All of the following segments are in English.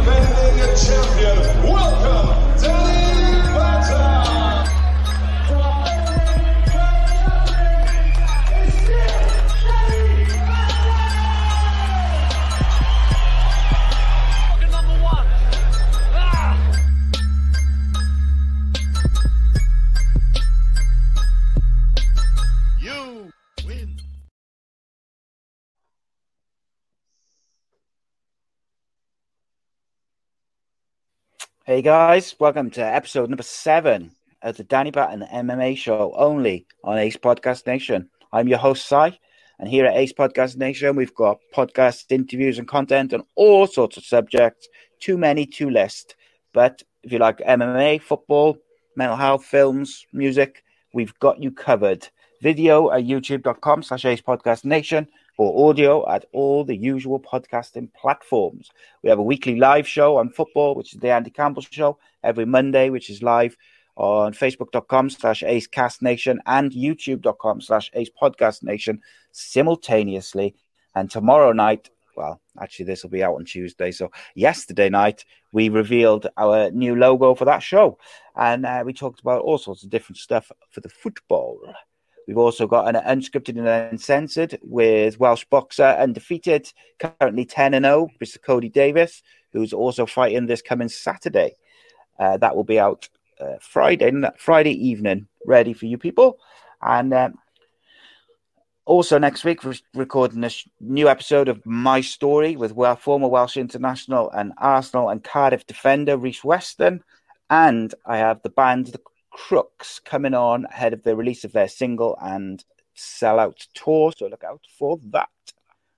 Defending champion, Hey guys, welcome to episode number seven of the Danny Batten MMA show only on Ace Podcast Nation. I'm your host, Si, and here at Ace Podcast Nation, we've got podcast interviews and content on all sorts of subjects. Too many to list. But if you like MMA, football, mental health, films, music, we've got you covered. Video at youtube.com slash Ace Podcast Nation or audio at all the usual podcasting platforms. We have a weekly live show on football, which is the Andy Campbell show, every Monday, which is live on facebook.com slash acecastnation and youtube.com slash acepodcastnation simultaneously. And tomorrow night, well, actually, this will be out on Tuesday. So, yesterday night, we revealed our new logo for that show. And uh, we talked about all sorts of different stuff for the football. We've also got an unscripted and uncensored with Welsh boxer undefeated, currently 10 and 0, Mr. Kody Davies, who's also fighting this coming Saturday. Uh, that will be out uh, Friday, Friday evening, ready for you people. And um, also next week, we're recording a sh- new episode of My Story with well, former Welsh international and Arsenal and Cardiff defender Rhys Weston. And I have the band The Crooks coming on ahead of the release of their single and sellout tour. So look out for that.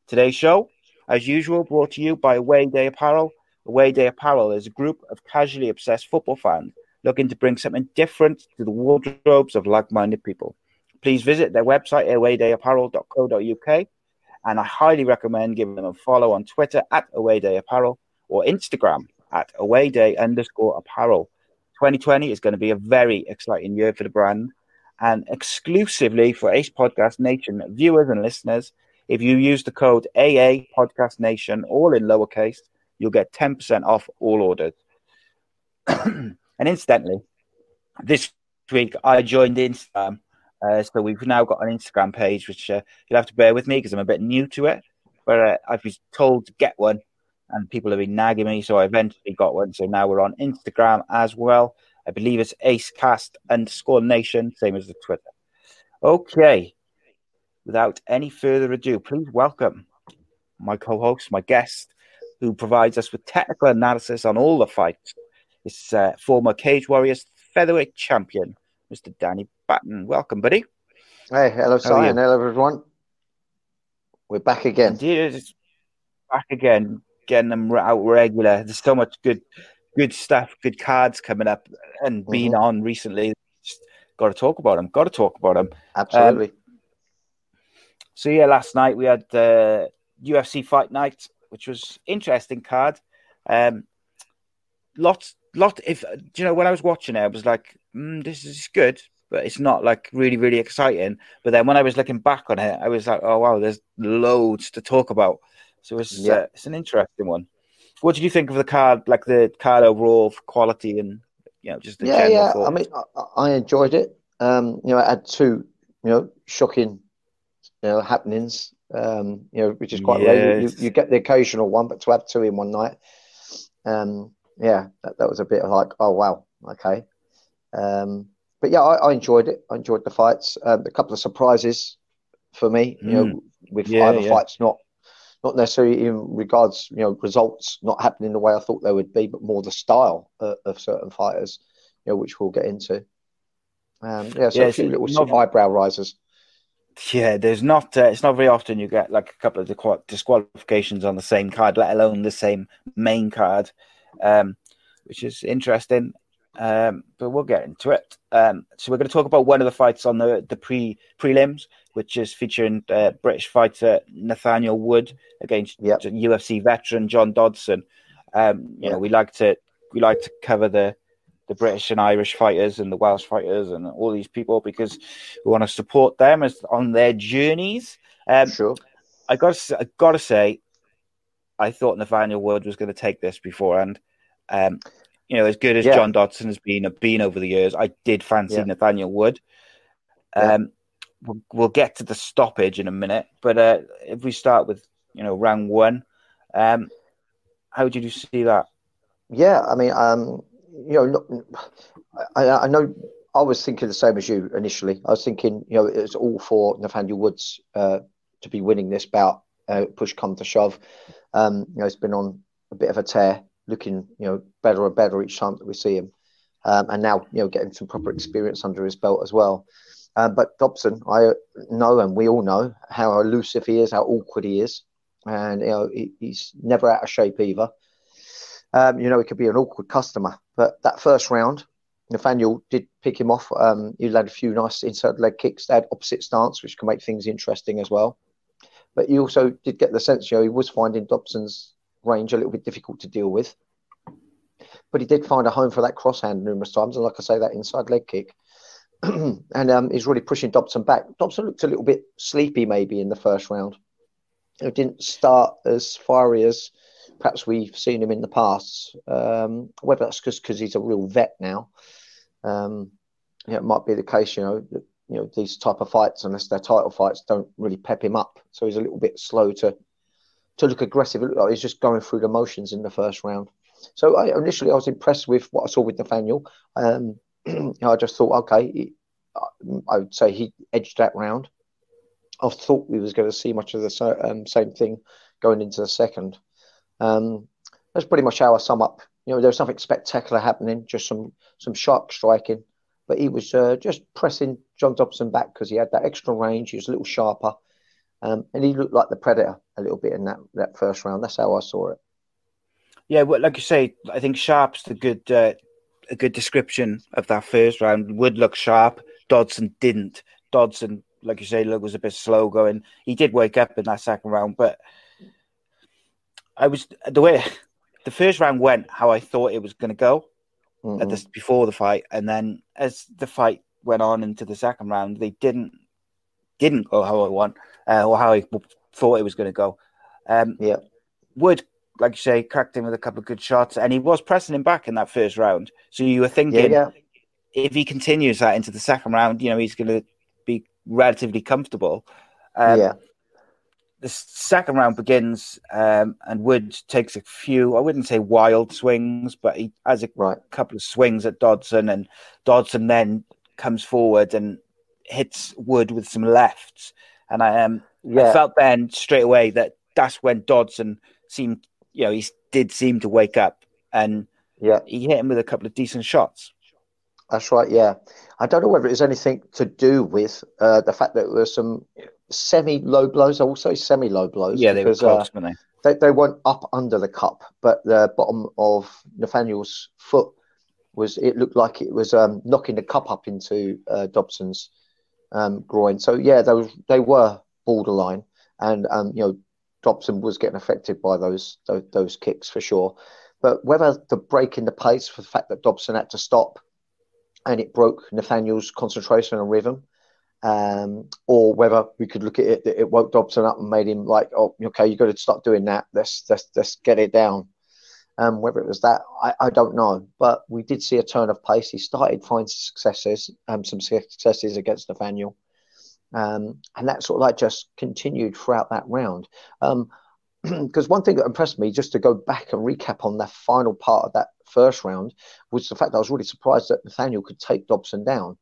Today's show, as usual, brought to you by Away Day Apparel. Away Day Apparel is a group of casually obsessed football fans looking to bring something different to the wardrobes of like minded people. Please visit their website, awaydayapparel.co.uk, and I highly recommend giving them a follow on Twitter at Away Day Apparel or Instagram at Awayday underscore apparel. 2020 is going to be a very exciting year for the brand. And exclusively for Ace Podcast Nation viewers and listeners, if you use the code AA Podcast Nation, all in lowercase, you'll get 10% off all orders. and incidentally, this week I joined Instagram. Uh, so we've now got an Instagram page, which uh, you'll have to bear with me because I'm a bit new to it. But uh, I've been told to get one, and people have been nagging me, so I eventually got one. So now we're on Instagram as well. I believe it's AceCast underscore Nation, same as the Twitter. Okay, without any further ado, please welcome my co-host, my guest, who provides us with technical analysis on all the fights. It's uh, former Cage Warriors featherweight champion, Mr. Danny Batten. Welcome, buddy. Hey, hello? Simon. Hello, everyone. We're back again. Indeed, back again, getting them out regular. There's so much good, good stuff, good cards coming up, and being Mm-hmm. on recently. Just got to talk about them. Got to talk about them. Absolutely. So yeah, last night we had the UFC Fight Night, which was interesting card. Um, lots, lot. If you know when I was watching it, I was like, mm, "This is good," but it's not like really, really exciting. But then when I was looking back on it, I was like, "Oh wow, there's loads to talk about." So it's Yeah. uh, it's an interesting one. What did you think of the card? Like the card overall quality and you know just the yeah, yeah. thought? I mean, I, I enjoyed it. Um, you know, I had two, you know, shocking, you know, happenings. Um, you know, which is quite rare. You, you get the occasional one, but to have two in one night, um, yeah, that, that was a bit of like, oh wow, okay. Um, but yeah, I, I enjoyed it. I enjoyed the fights. Um, a couple of surprises for me, you know, Mm. with Yeah, either yeah. fights not not necessarily in regards, you know, results not happening the way I thought they would be, but more the style of, of certain fighters, you know, which we'll get into. Um, yeah, so Yeah, a few little not- eyebrow risers. Yeah, there's not. Uh, it's not very often you get like a couple of disqual- disqualifications on the same card, let alone the same main card, um, which is interesting. Um, but we'll get into it. Um, so we're going to talk about one of the fights on the the pre prelims, which is featuring uh, British fighter Nathaniel Wood against Yep. UFC veteran John Dodson. Um, you know, we like to we like to cover the the British and Irish fighters and the Welsh fighters and all these people because we want to support them as on their journeys. Um, sure. I got I got to say, I thought Nathaniel Wood was going to take this beforehand. Um, you know, as good as Yeah. John Dodson has been been over the years, I did fancy Yeah. Nathaniel Wood. Um, we'll, we'll get to the stoppage in a minute, but uh, if we start with you know round one, um, how did you see that? Yeah, I mean, um, you know, I, I know I was thinking the same as you initially. I was thinking, you know, it's all for Nathaniel Woods uh, to be winning this bout, uh, push come to shove. Um, you know, he's been on a bit of a tear, looking, you know, better and better each time that we see him. Um, and now, you know, getting some proper experience under his belt as well. Um, but Dobson, I know, and we all know how elusive he is, how awkward he is, and you know he, he's never out of shape either. Um, you know, he could be an awkward customer. But that first round, Nathaniel did pick him off. Um, he had a few nice inside leg kicks. They had opposite stance, which can make things interesting as well. But you also did get the sense, you know, he was finding Dobson's range a little bit difficult to deal with. But he did find a home for that crosshand numerous times. And like I say, that inside leg kick. and um, he's really pushing Dobson back. Dobson looked a little bit sleepy maybe in the first round. It didn't start as fiery as perhaps we've seen him in the past. Um, whether that's just because he's a real vet now, um, yeah, it might be the case. You know, that, you know these type of fights, unless they're title fights, don't really pep him up. So he's a little bit slow to to look aggressive. It looked like he's just going through the motions in the first round. So I, initially, I was impressed with what I saw with Nathaniel. Um, I just thought, okay, I would say he edged that round. I thought we was going to see much of the um, same thing going into the second. Um, that's pretty much how I sum up. You know, there was nothing spectacular happening, just some some sharp striking. But he was uh, just pressing John Dobson back because he had that extra range. He was a little sharper, um, and he looked like the predator a little bit in that that first round. That's how I saw it. Yeah, well, like you say, I think sharp's the good uh, a good description of that first round. Wood looked sharp. Dodson didn't. Dodson, like you say, look was a bit slow going. He did wake up in that second round, but I was the way the first round went how I thought it was going to go Mhm. at this before the fight, and then as the fight went on into the second round, they didn't didn't go how I want uh, or how I thought it was going to go. Um, Yeah. Wood, like you say, cracked him with a couple of good shots, and he was pressing him back in that first round. So you were Yeah, thinking, yeah, if he continues that into the second round, you know, he's going to be relatively comfortable. Um, yeah, the second round begins, um, and Wood takes a few, I wouldn't say wild swings, but he has a right. couple of swings at Dodson, and Dodson then comes forward and hits Wood with some lefts. And I um, Yeah, I felt then straight away that that's when Dodson seemed, you know, he did seem to wake up, and yeah. he hit him with a couple of decent shots. That's right. Yeah, I don't know whether it's anything to do with uh, the fact that there were some semi-low blows. I will say semi-low blows. Yeah, they were because, uh, weren't they, they weren't up under the cup, but the bottom of Nathaniel's foot was. It looked like it was um, knocking the cup up into uh, Dobson's um, groin. So yeah, those they were borderline, and um, you know Dobson was getting affected by those those, those kicks for sure. But whether the break in the pace for the fact that Dobson had to stop and it broke Nathaniel's concentration and rhythm, um, or whether we could look at it that it woke Dobson up and made him like, oh, okay, you've got to stop doing that. Let's let's let's get it down. Um, whether it was that, I, I don't know. But we did see a turn of pace. He started finding successes, um, some successes against Nathaniel, um, and that sort of like just continued throughout that round. Um, because one thing that impressed me, just to go back and recap on the final part of that first round, was the fact that I was really surprised that Nathaniel could take Dobson down.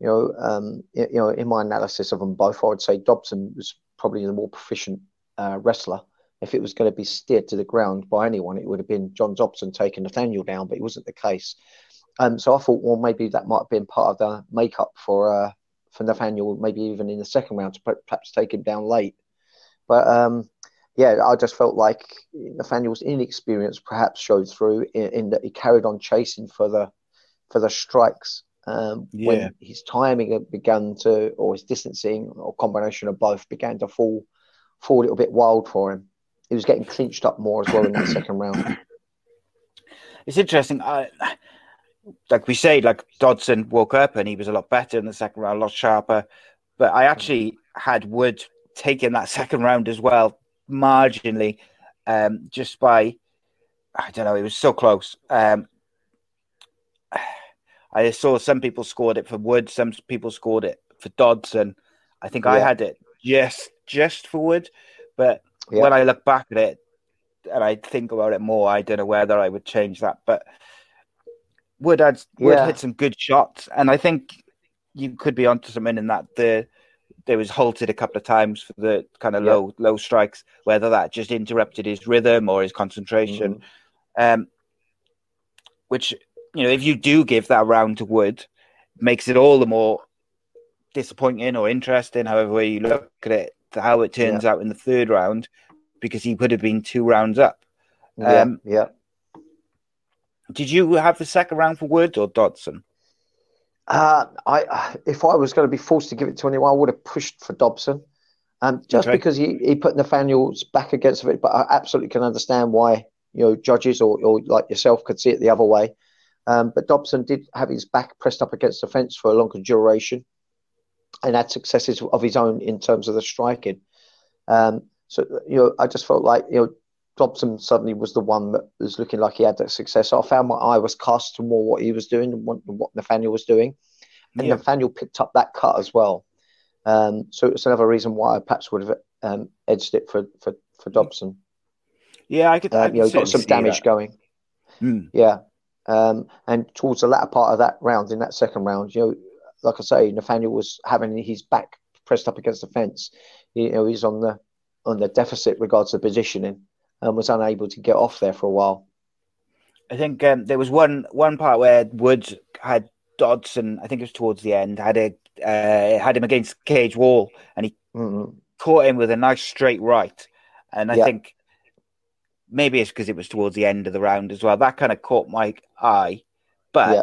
You know, um, you know, in my analysis of them both, I would say Dobson was probably the more proficient uh, wrestler. If it was going to be steered to the ground by anyone, it would have been John Dobson taking Nathaniel down, but it wasn't the case. Um, so I thought, well, maybe that might have been part of the makeup for uh, for Nathaniel, maybe even in the second round to perhaps take him down late. But um, yeah, I just felt like Nathaniel's inexperience perhaps showed through in, in that he carried on chasing for the for the strikes um, Yeah. when his timing had begun to, or his distancing, or combination of both, began to fall fall a little bit wild for him. He was getting clinched up more as well in that second round. It's interesting. I, like we say, like Dodson woke up and he was a lot better in the second round, a lot sharper. But I actually had Wood taking that second round as well, marginally, um, just by I don't know. It was so close. Um, I saw some people scored it for Wood, some people scored it for Dodson. I think I had it just just for Wood, but Yeah. when I look back at it and I think about it more, I don't know whether I would change that. But Wood had Wood Yeah. hit some good shots, and I think you could be onto something in that the there was halted a couple of times for the kind of Yeah. low low strikes, whether that just interrupted his rhythm or his concentration. Mm-hmm. Um, which you know, if you do give that round to Wood, makes it all the more disappointing or interesting, however way you look at it, how it turns out in the third round, because he could have been two rounds up. Yeah, Um, yeah. Did you have the second round for Wood or Dodson? Uh, I if I was going to be forced to give it to anyone, I would have pushed for Dobson, um, just Okay. because he, he put Nathaniel's back against it. But I absolutely can understand why you know judges or, or like yourself could see it the other way. Um, but Dobson did have his back pressed up against the fence for a longer duration, and had successes of his own in terms of the striking. Um, so you know, I just felt like you know Dobson suddenly was the one that was looking like he had that success. I found my eye was cast to more what he was doing than what, what Nathaniel was doing. And Yeah. Nathaniel picked up that cut as well. Um, so it's another reason why I perhaps would have um, edged it for, for, for Dobson. Yeah, I could. I Um, could you know, got some damage that. going. Hmm. Yeah. Um, and towards the latter part of that round, in that second round, you know, like I say, Nathaniel was having his back pressed up against the fence. You know, he's on the on the deficit regards to positioning and was unable to get off there for a while. I think um, there was one one part where Woods had Dodson. I think it was towards the end. Had a uh, had him against cage wall, and he Mm, caught him with a nice straight right. And I Yeah. think maybe it's because it was towards the end of the round as well. That kind of caught my eye. But Yeah.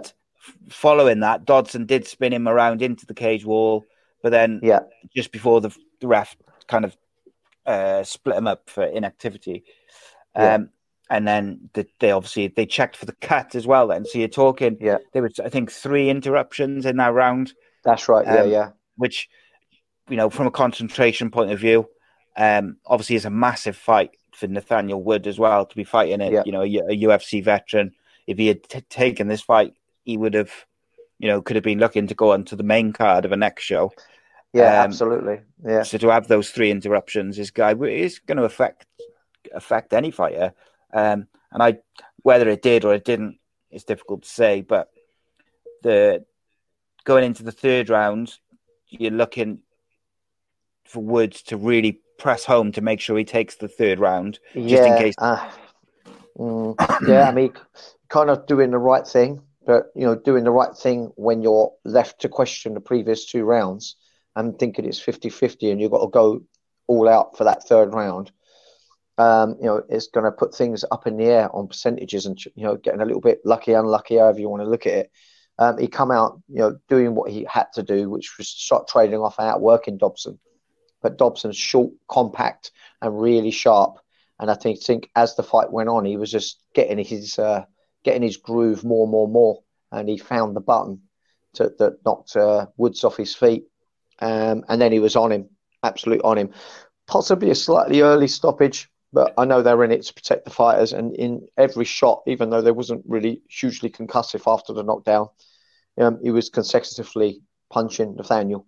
following that, Dodson did spin him around into the cage wall, but then Yeah. just before the, the ref kind of uh, split him up for inactivity. Yeah. Um, and then the, they obviously they checked for the cut as well. Then, so you're talking. Yeah. There was I think three interruptions in that round That's right. Yeah, Um, yeah. which you know from a concentration point of view um obviously is a massive fight for nathaniel wood as well to be fighting it Yeah. you know a ufc veteran if he had t- taken this fight he would have you know could have been looking to go onto the main card of a next show Yeah, Um, absolutely. Yeah. so to have those three interruptions is guy is going to affect affect any fighter um and i whether it did or it didn't it's difficult to say but the going into the third round you're looking for woods to really press home to make sure he takes the third round just yeah, in case Uh, mm, yeah, I mean, kind of doing the right thing, but you know, doing the right thing when you're left to question the previous two rounds and thinking it's 50-50 and you've got to go all out for that third round. Um, you know, it's going to put things up in the air on percentages and you know, getting a little bit lucky, unlucky, however you want to look at it. Um, he come out, you know, doing what he had to do, which was start trading off and outworking Dobson. But Dobson's short, compact, and really sharp. And I think think as the fight went on, he was just getting his uh, getting his groove more, more, more, and he found the button to, that knocked uh, Woods off his feet, um, and then he was on him, absolutely on him. Possibly a slightly early stoppage, but I know they're in it to protect the fighters. And in every shot, even though there wasn't really hugely concussive after the knockdown, um, he was consecutively punching Nathaniel,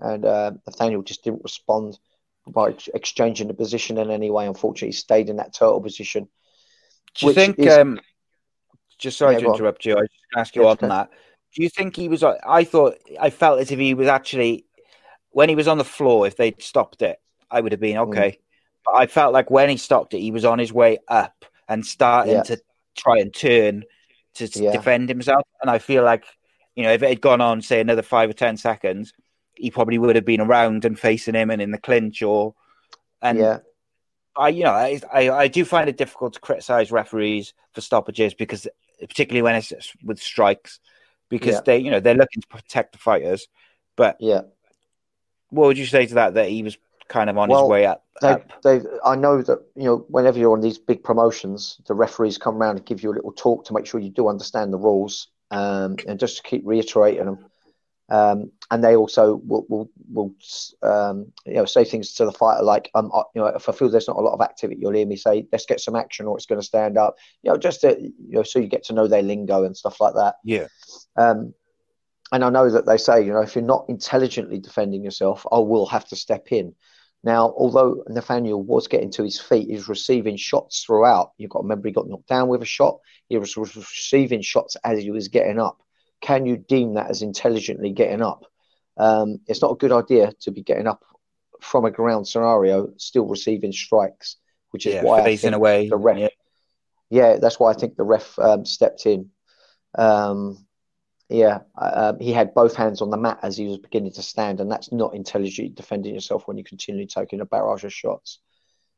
and uh, Nathaniel just didn't respond by exchanging the position in any way. Unfortunately, he stayed in that turtle position. Do you think? is- Um, just sorry Yeah, to go on. interrupt you. I just ask you on okay. that. Do you think he was? I thought I felt as if he was actually when he was on the floor. If they'd stopped it, I would have been Mm. But I felt like when he stopped it, he was on his way up and starting Yeah. to try and turn to Yeah. defend himself. And I feel like you know if it had gone on, say another five or ten seconds, he probably would have been around and facing him and in the clinch or. And yeah, I, you know, I, I, I do find it difficult to criticize referees for stoppages because, particularly when it's with strikes, because Yeah. they, you know, they're looking to protect the fighters. But yeah. what would you say to that? That he was kind of on Well, his way up. They, they, I know that you know whenever you're on these big promotions, the referees come around and give you a little talk to make sure you do understand the rules, um, and just to keep reiterating them. Um, and they also will, will, will um, you know, say things to the fighter like, um, I- you know, if I feel there's not a lot of activity, you'll hear me say, let's get some action, or it's going to stand up. You know, just to, you know, so you get to know their lingo and stuff like that. Yeah. Um, and I know that they say, you know, if you're not intelligently defending yourself, I will have to step in. Now, although Nathaniel was getting to his feet, he was receiving shots throughout. You've got to remember he got knocked down with a shot. He was receiving shots as he was getting up. Can you deem that as intelligently getting up? Um, it's not a good idea to be getting up from a ground scenario, still receiving strikes, which is Yeah, why I think away. the ref Yeah. yeah, that's why I think the ref um, stepped in. Um, yeah, um, he had both hands on the mat as he was beginning to stand, and that's not intelligently defending yourself when you continue taking a barrage of shots.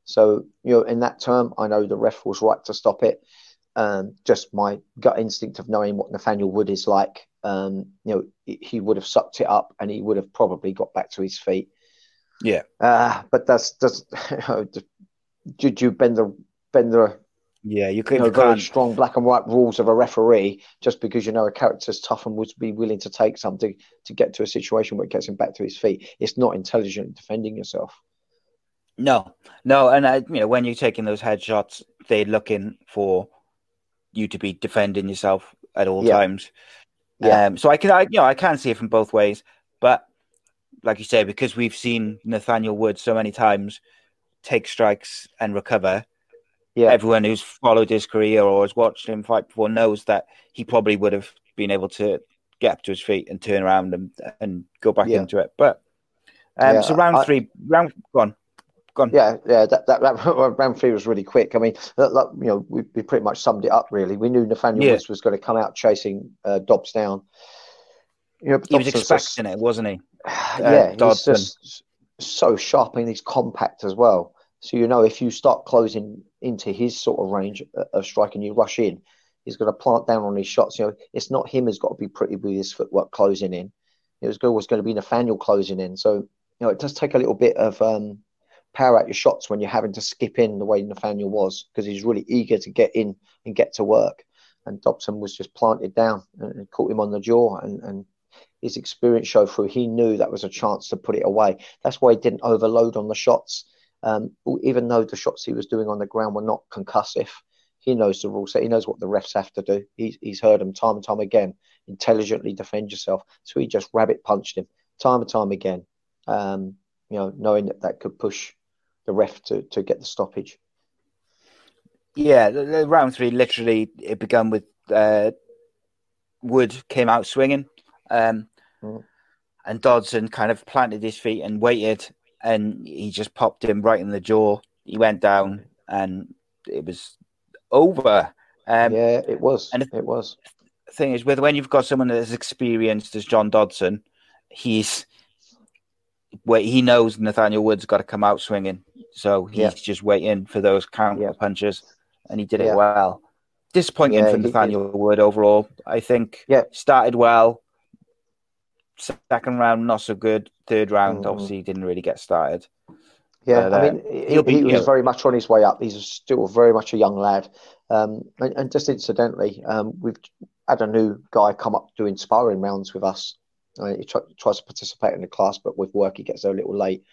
So, you know, in that term, I know the ref was right to stop it. Um, just my gut instinct of knowing what Nathaniel Wood is like, um, you know, he- would have sucked it up and he would have probably got back to his feet. Yeah. Uh, but that's does did you bend the bend the Yeah, you you could know, very strong black and white rules of a referee just because you know a character's tough and would be willing to take something to get to a situation where it gets him back to his feet. It's not intelligent defending yourself. No, no, and I, you know, when you're taking those headshots, they're looking for you to be defending yourself at all Yeah. times. Yeah. Um, so I can, I, you know, I can see it from both ways, but like you say, because we've seen Nathaniel Wood so many times take strikes and recover, Yeah, everyone who's followed his career or has watched him fight before knows that he probably would have been able to get up to his feet and turn around and and go back Yeah. into it. But um, Yeah, so round I- three, round gone, gone. yeah, yeah. That that, that round three was really quick. I mean, that, that, you know, we, we pretty much summed it up. Really, we knew Nathaniel Yeah. Woods was going to come out chasing uh, Dobbs down. You know, he was expecting it, wasn't he? yeah, he's Dodson. just so sharp and he's compact as well. So you know, if you start closing into his sort of range of strike and you rush in, he's going to plant down on his shots. You know, it's not him who's got to be pretty with his footwork closing in. It was always going to be Nathaniel closing in. So you know, it does take a little bit of um, power out your shots when you're having to skip in the way Nathaniel was because he's really eager to get in and get to work. And Dobson was just planted down and, caught him on the jaw and, and his experience showed through. He knew that was a chance to put it away. That's why he didn't overload on the shots. Um, even though the shots he was doing on the ground were not concussive, he knows the rules. He knows what the refs have to do. He's, he's heard them time and time again. Intelligently defend yourself. So he just rabbit punched him time and time again. Um, you know, knowing that that could push the ref to, to get the stoppage. Yeah, the, the round three literally it began with uh, Wood came out swinging, um, Mm. and Dodson kind of planted his feet and waited, and he just popped him right in the jaw. He went down, and it was over. Um, yeah, it was. and it was. Thing is, with when you've got someone as experienced as John Dodson, he's where he knows Nathaniel Wood's got to come out swinging, so he's Yeah. just waiting for those counter Yeah. punches, and he did Yeah. it well. Disappointing for. Nathaniel Wood overall. I think Yeah. started well. Second round not so good. Third round Mhm. obviously didn't really get started. Yeah, But, I uh, mean, he, be- he was very much on his way up. He's still very much a young lad. Um, and, and just incidentally, um, we've had a new guy come up doing sparring rounds with us. Uh, he try, tries to participate in the class, but with work, he gets there a little late.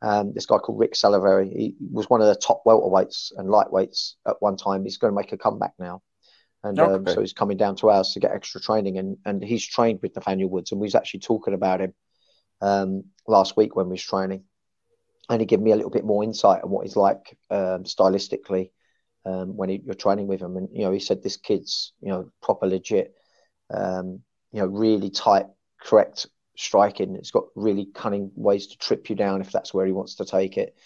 Um, this guy called Rick Salaveri, he was one of the top welterweights and lightweights at one time. He's going to make a comeback now. And um, so he's coming down to ours to get extra training. And, and he's trained with Nathaniel Woods. And we was actually talking about him um, last week when we was training. and he gave me a little bit more insight on what he's like um, stylistically um, when he, you're training with him. And you know, he said this kid's you know proper legit, um, you know, really tight, correct striking. It's got really cunning ways to trip you down if that's where he wants to take it.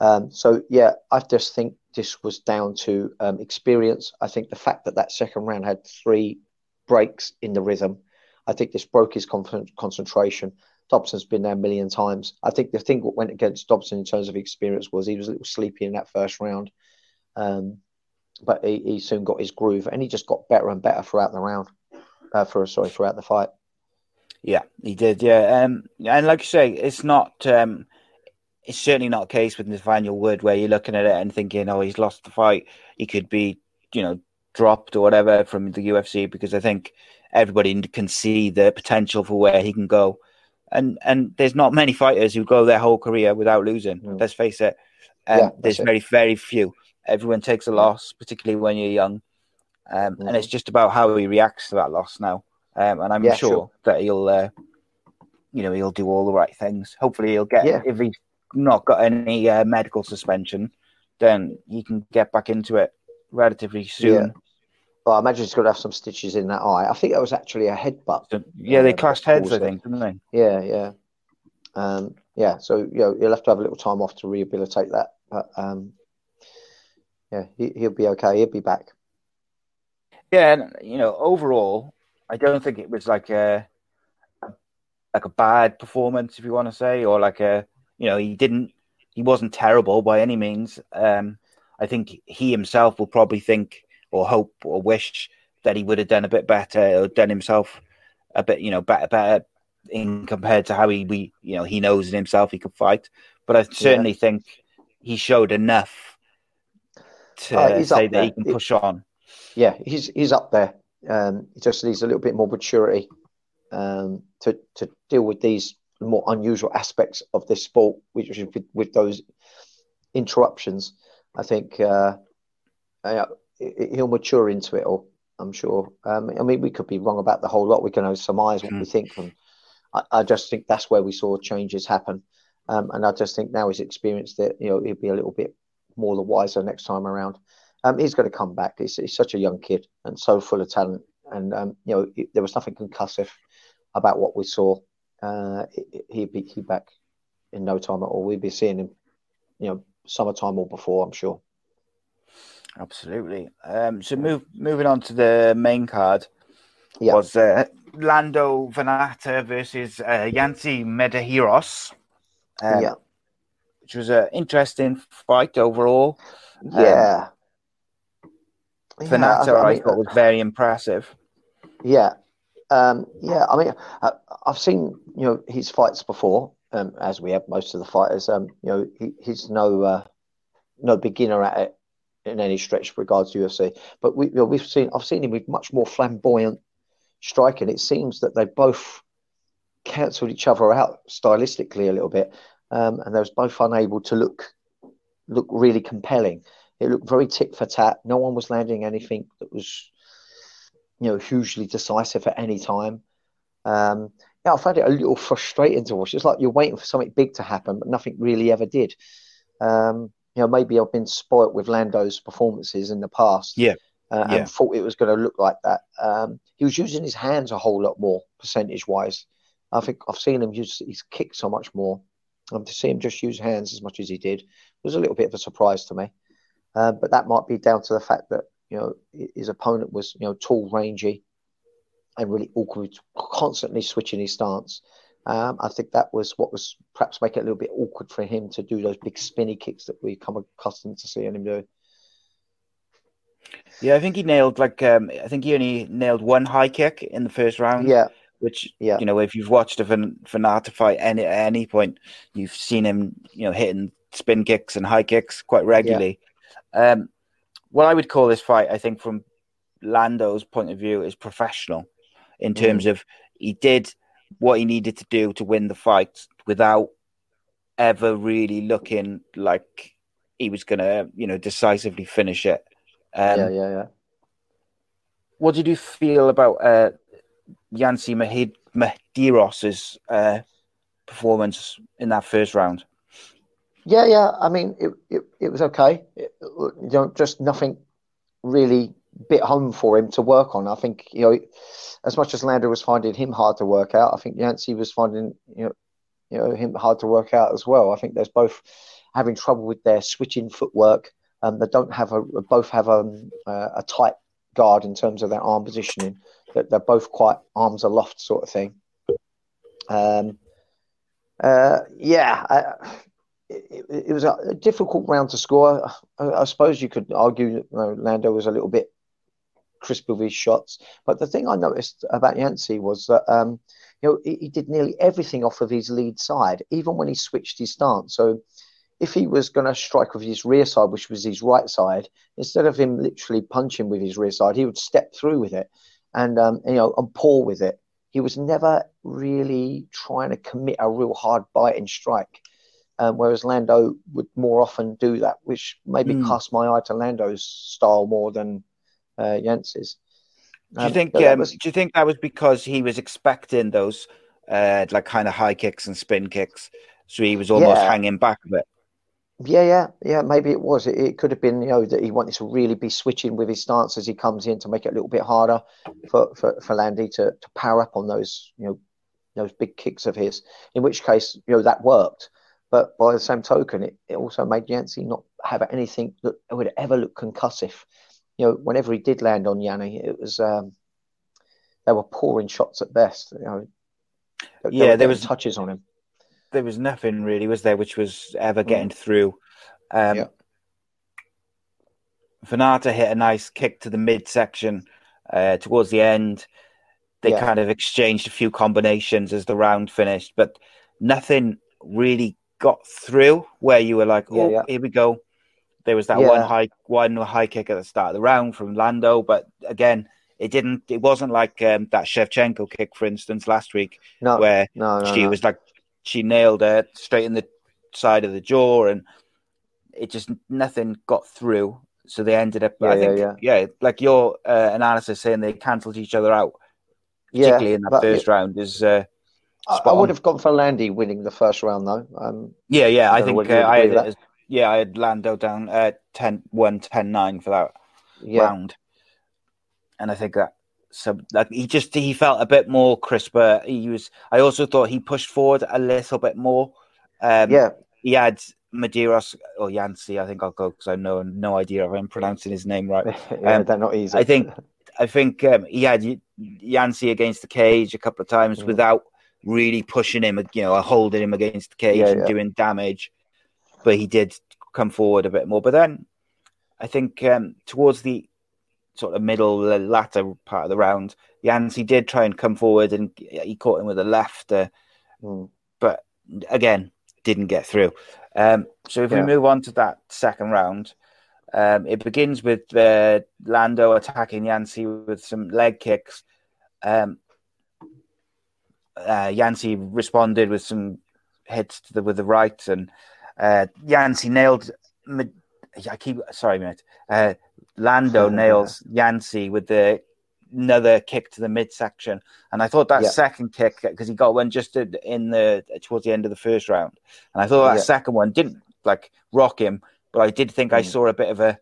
Um, so yeah, I just think this was down to um, experience. I think the fact that that second round had three breaks in the rhythm, I think this broke his con- concentration. Dobson's been there a million times. I think the thing that went against Dobson in terms of experience was he was a little sleepy in that first round, um, but he, he, soon got his groove and he just got better and better throughout the round. Uh, for sorry, throughout the fight. Yeah, he did. Yeah, um, and like you say, it's not. Um, it's certainly not a case with Nathaniel Wood where you're looking at it and thinking, "Oh, he's lost the fight. He could be, you know, dropped or whatever from the UFC." Because I think everybody can see the potential for where he can go, and and there's not many fighters who go their whole career without losing. Mm. Let's face it. Um, yeah, there's very very few. Everyone takes a loss, particularly when you're young, um, mm. and it's just about how he reacts to that loss now. Um, and I'm yeah, sure, sure, that he'll, uh, you know, he'll do all the right things. Hopefully, he'll get yeah. if he's not got any uh, medical suspension, then he can get back into it relatively soon. Yeah. Well, I imagine he's going to have some stitches in that eye. I think that was actually a headbutt. So, yeah, they uh, clashed heads, I think, didn't they? Yeah, yeah, um, yeah. So you know, he'll have to have a little time off to rehabilitate that. But um, yeah, he, he'll be okay. He'll be back. Yeah, and you know, overall, I don't think it was like a like a bad performance, if you want to say, or like a you know he didn't he wasn't terrible by any means. Um, I think he himself will probably think or hope or wish that he would have done a bit better or done himself a bit you know better better in compared to how he we you know he knows in himself he could fight. But I certainly yeah. think he showed enough to uh, say that he can push on. Yeah, he's he's up there. Um, he just needs a little bit more maturity um, to to deal with these more unusual aspects of this sport, which is with, with those interruptions. I think uh, uh, he'll mature into it all. I'm sure. Um, I mean, we could be wrong about the whole lot. We can only surmise what mm. we think, and I, I, just think that's where we saw changes happen. Um, and I just think now he's experienced it. You know, he'll be a little bit more the wiser next time around. Um, he's going to come back. He's, he's, such a young kid and so full of talent. And um, you know, there was nothing concussive about what we saw. Uh, he'd be he back in no time at all. We'd be seeing him, you know, summertime or before. I'm sure. Absolutely. Um, so move moving on to the main card yeah. was uh, Lando Vannata versus uh, Yancy Medeiros. Um, yeah. Which was an interesting fight overall. Yeah. Um, Vannata, yeah, I, mean, I thought was very impressive. Yeah, um, yeah. I mean, I, have seen you know his fights before, um, as we have most of the fighters. Um, you know, he, he's no uh, no beginner at it in any stretch regards to UFC. But we, you know, we've seen I've seen him with much more flamboyant striking. It seems that they both cancelled each other out stylistically a little bit, um, and they was both unable to look look really compelling. It looked very tit for tat. No one was landing anything that was, you know, hugely decisive at any time. Um, yeah, I found it a little frustrating to watch. It's like you're waiting for something big to happen, but nothing really ever did. Um, you know, maybe I've been spoilt with Lando's performances in the past. Yeah. Uh, yeah. and thought it was going to look like that. Um, he was using his hands a whole lot more percentage wise. I think I've seen him use his kick so much more. Um, to see him just use hands as much as he did was a little bit of a surprise to me. Uh, but that might be down to the fact that you know his opponent was you know tall, rangy, and really awkward, constantly switching his stance. Um, I think that was what was perhaps making it a little bit awkward for him to do those big spinny kicks that we come accustomed to seeing him do. Yeah, I think he nailed like um, I think he only nailed one high kick in the first round. Yeah, which yeah. you know if you've watched a Vannata fight any at any point, you've seen him you know hitting spin kicks and high kicks quite regularly. Um, what I would call this fight, I think, from Lando's point of view, is professional in terms mm. of he did what he needed to do to win the fight without ever really looking like he was going to, you know, decisively finish it. Um, yeah, yeah, yeah. What did you feel about uh, Yancy Mahid- Medeiros' uh, performance in that first round? Yeah, yeah. I mean, it it, it was okay. It, you know, just nothing really bit home for him to work on. I think you know, as much as Lander was finding him hard to work out, I think Yancy was finding you know, you know him hard to work out as well. I think there's both having trouble with their switching footwork. Um, they don't have a both have a, a tight guard in terms of their arm positioning. That they're both quite arms aloft sort of thing. Um, uh, yeah, I, it, it, was a difficult round to score. I, I suppose you could argue that you know, Lando was a little bit crisp with his shots, but the thing I noticed about Yancy was that um, you know he, he, did nearly everything off of his lead side, even when he switched his stance. So if he was going to strike with his rear side, which was his right side, instead of him literally punching with his rear side, he would step through with it and um, you know and pull with it. He was never really trying to commit a real hard biting strike. Um, whereas Lando would more often do that, which maybe mm. cast my eye to Lando's style more than uh, Yancy's. Um, do you think? Um, was... Do you think that was because he was expecting those uh, like kind of high kicks and spin kicks, so he was almost yeah. hanging back a bit? Yeah, yeah, yeah. Maybe it was. It, it, could have been, you know, that he wanted to really be switching with his stance as he comes in to make it a little bit harder for for, for Landy to, to power up on those, you know, those big kicks of his. In which case, you know, that worked. But by the same token, it, it also made Yancy not have anything that would ever look concussive. You know, whenever he did land on Yanni, it was um, they were pouring shots at best. You know, yeah, there was touches on him there was nothing really, was there, which was ever mm. getting mm. through. Um, yeah. Vannata hit a nice kick to the midsection uh, towards the end. They yeah. kind of exchanged a few combinations as the round finished, but nothing really got through where you were like, "Oh, yeah, here we go." There was that one high one high kick at the start of the round from Lando, but again, it didn't. It wasn't like um, that Shevchenko kick, for instance, last week, no, where no, no, she was like she nailed it straight in the side of the jaw, and it just nothing got through. So they ended up, yeah, I think, yeah, yeah. yeah like your uh, analysis saying they cancelled each other out, particularly yeah, in that first round, is. Uh, I, I would have gone for Landy winning the first round, though. Um, yeah, yeah, I, I think uh, I had, yeah, I had Lando down uh, 10 1 10 9 for that yeah. round. And I think that so like he just he felt a bit more crisper. He was. I also thought he pushed forward a little bit more. Um, yeah, he had Medeiros or Yancy. I think I'll go because I know no idea if I'm pronouncing his name right. yeah, um, they're not easy. I think I think um, he had Yancy against the cage a couple of times mm. without really pushing him, you know, holding him against the cage yeah, and yeah. doing damage. But he did come forward a bit more. But then I think um, towards the sort of middle, the latter part of the round, Yancy did try and come forward and he caught him with a left, uh, mm. but again, didn't get through. Um, so if yeah. we move on to that second round, um, it begins with uh, Lando attacking Yancy with some leg kicks. Um, uh, Yancy responded with some hits the, with the right, and uh, Yancy nailed. I keep sorry, mate. Uh, Lando nails Yancy with the another kick to the midsection, and I thought that yeah. second kick because he got one just in the towards the end of the first round, and I thought that yeah. second one didn't like rock him, but I did think mm. I saw a bit of a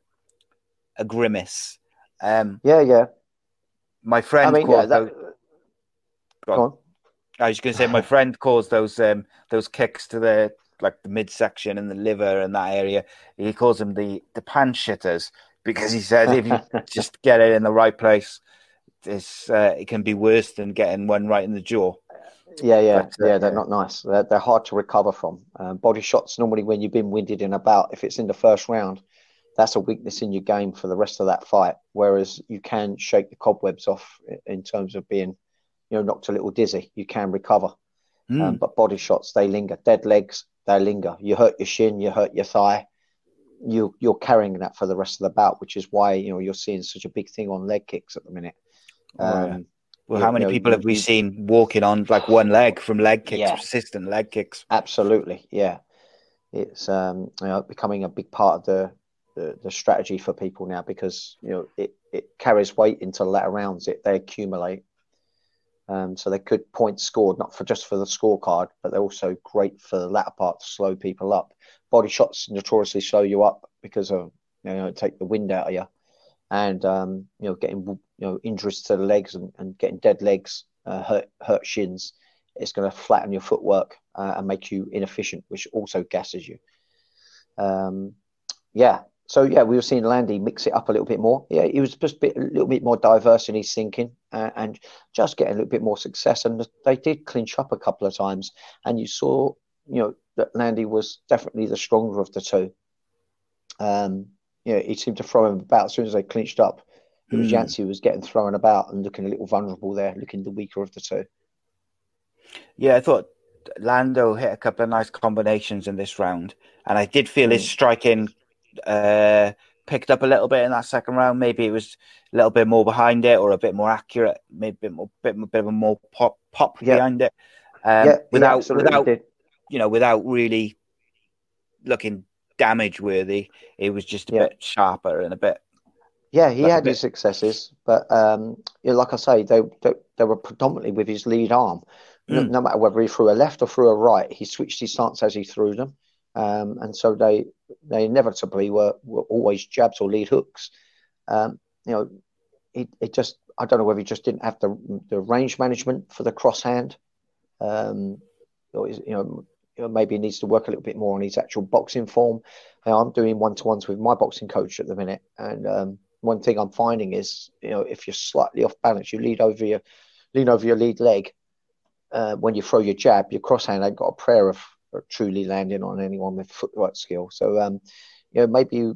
a grimace. Um, yeah, yeah. My friend, I mean, yeah, that... Go on. Go on. I was going to say my friend calls those um, those kicks to the like the midsection and the liver and that area. He calls them the the pan shitters because he said if you just get it in the right place, this uh, it can be worse than getting one right in the jaw. Yeah, yeah, but, uh, yeah. They're not nice. They're, they're hard to recover from. Um, body shots normally when you've been winded in about if it's in the first round, that's a weakness in your game for the rest of that fight. Whereas you can shake the cobwebs off in terms of being, you know, knocked a little dizzy. You can recover. Mm. Um, but body shots, they linger. Dead legs, they linger. You hurt your shin, you hurt your thigh you you're carrying that for the rest of the bout, which is why you know you're seeing such a big thing on leg kicks at the minute. Um, well, how many know, people have we seen walking on like one leg from leg kicks, yeah. persistent leg kicks? Absolutely, yeah. It's um, you know, becoming a big part of the, the, the strategy for people now because you know it, it carries weight into latter rounds. It they accumulate, um, so they could points scored not for just for the scorecard, but they're also great for the latter part to slow people up body shots notoriously slow you up because of you know take the wind out of you, and um, you know getting you know injuries to the legs and, and getting dead legs, uh, hurt hurt shins. It's going to flatten your footwork uh, and make you inefficient, which also gasses you. Um, yeah, so yeah, we were seeing Lando mix it up a little bit more. Yeah, he was just a, bit, a little bit more diverse in his thinking uh, and just getting a little bit more success. And they did clinch up a couple of times, and you saw, you know, that Lando was definitely the stronger of the two. Um, you know, he seemed to throw him about as soon as they clinched up. It was mm. was getting thrown about and looking a little vulnerable there, looking the weaker of the two. Yeah, I thought Lando hit a couple of nice combinations in this round, and I did feel mm. his striking uh, picked up a little bit in that second round. Maybe it was a little bit more behind it, or a bit more accurate, maybe a bit more, bit, bit of a more pop pop yeah. behind it. Um, yeah, without without did. you know, without really looking damage worthy, it was just a yeah. bit sharper and a bit. Yeah, he like had his successes, but um, yeah, like I say, they, they, they were predominantly with his lead arm. Mm. No, no, matter whether he threw a left or threw a right, he switched his stance as he threw them, um, and so they they inevitably were, were always jabs or lead hooks. Um, you know, it, it just I don't know whether he just didn't have the the range management for the cross hand. Um, or you know, maybe he needs to work a little bit more on his actual boxing form. You know, I'm doing one to ones with my boxing coach at the minute, and um, one thing I'm finding is, you know, if you're slightly off balance, you lead over your lean over your lead leg. Uh, when you throw your jab, your cross hand ain't got a prayer of truly landing on anyone with footwork skill. So, um, you know, maybe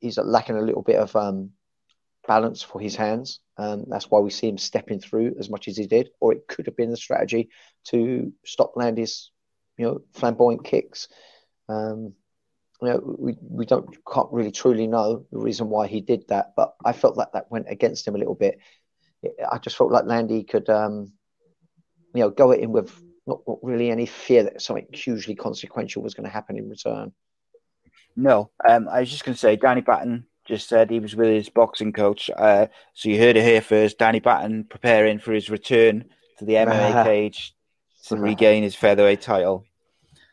he's lacking a little bit of um, balance for his hands. Um, that's why we see him stepping through as much as he did. Or it could have been the strategy to stop Lando's, you know, flamboyant kicks. Um, you know, we, we don't can't really truly know the reason why he did that, but I felt that that went against him a little bit. I just felt like Landy could, um, you know, go at him with not, not really any fear that something hugely consequential was going to happen in return. No, um, I was just going to say, Danny Batten just said he was with his boxing coach. Uh, so you heard it here first. Danny Batten preparing for his return to the MMA cage to regain his featherweight title.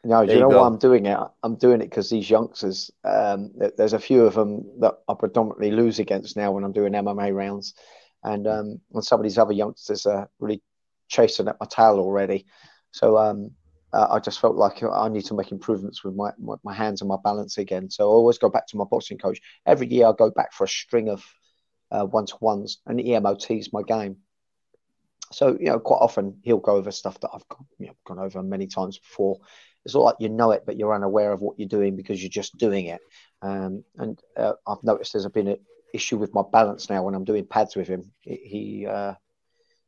No, you know why I'm doing it? I'm doing it because these youngsters, um, there's a few of them that I predominantly lose against now when I'm doing MMA rounds. And um, when some of these other youngsters are really chasing at my tail already. So um, uh, I just felt like I need to make improvements with my, my, my hands and my balance again. So I always go back to my boxing coach. Every year I go back for a string of one to ones, and EMOT is my game. So you know, quite often he'll go over stuff that I've gone, you know, gone over many times before. It's all like you know it, but you're unaware of what you're doing because you're just doing it. Um, and uh, I've noticed there's been an issue with my balance now when I'm doing pads with him. He uh,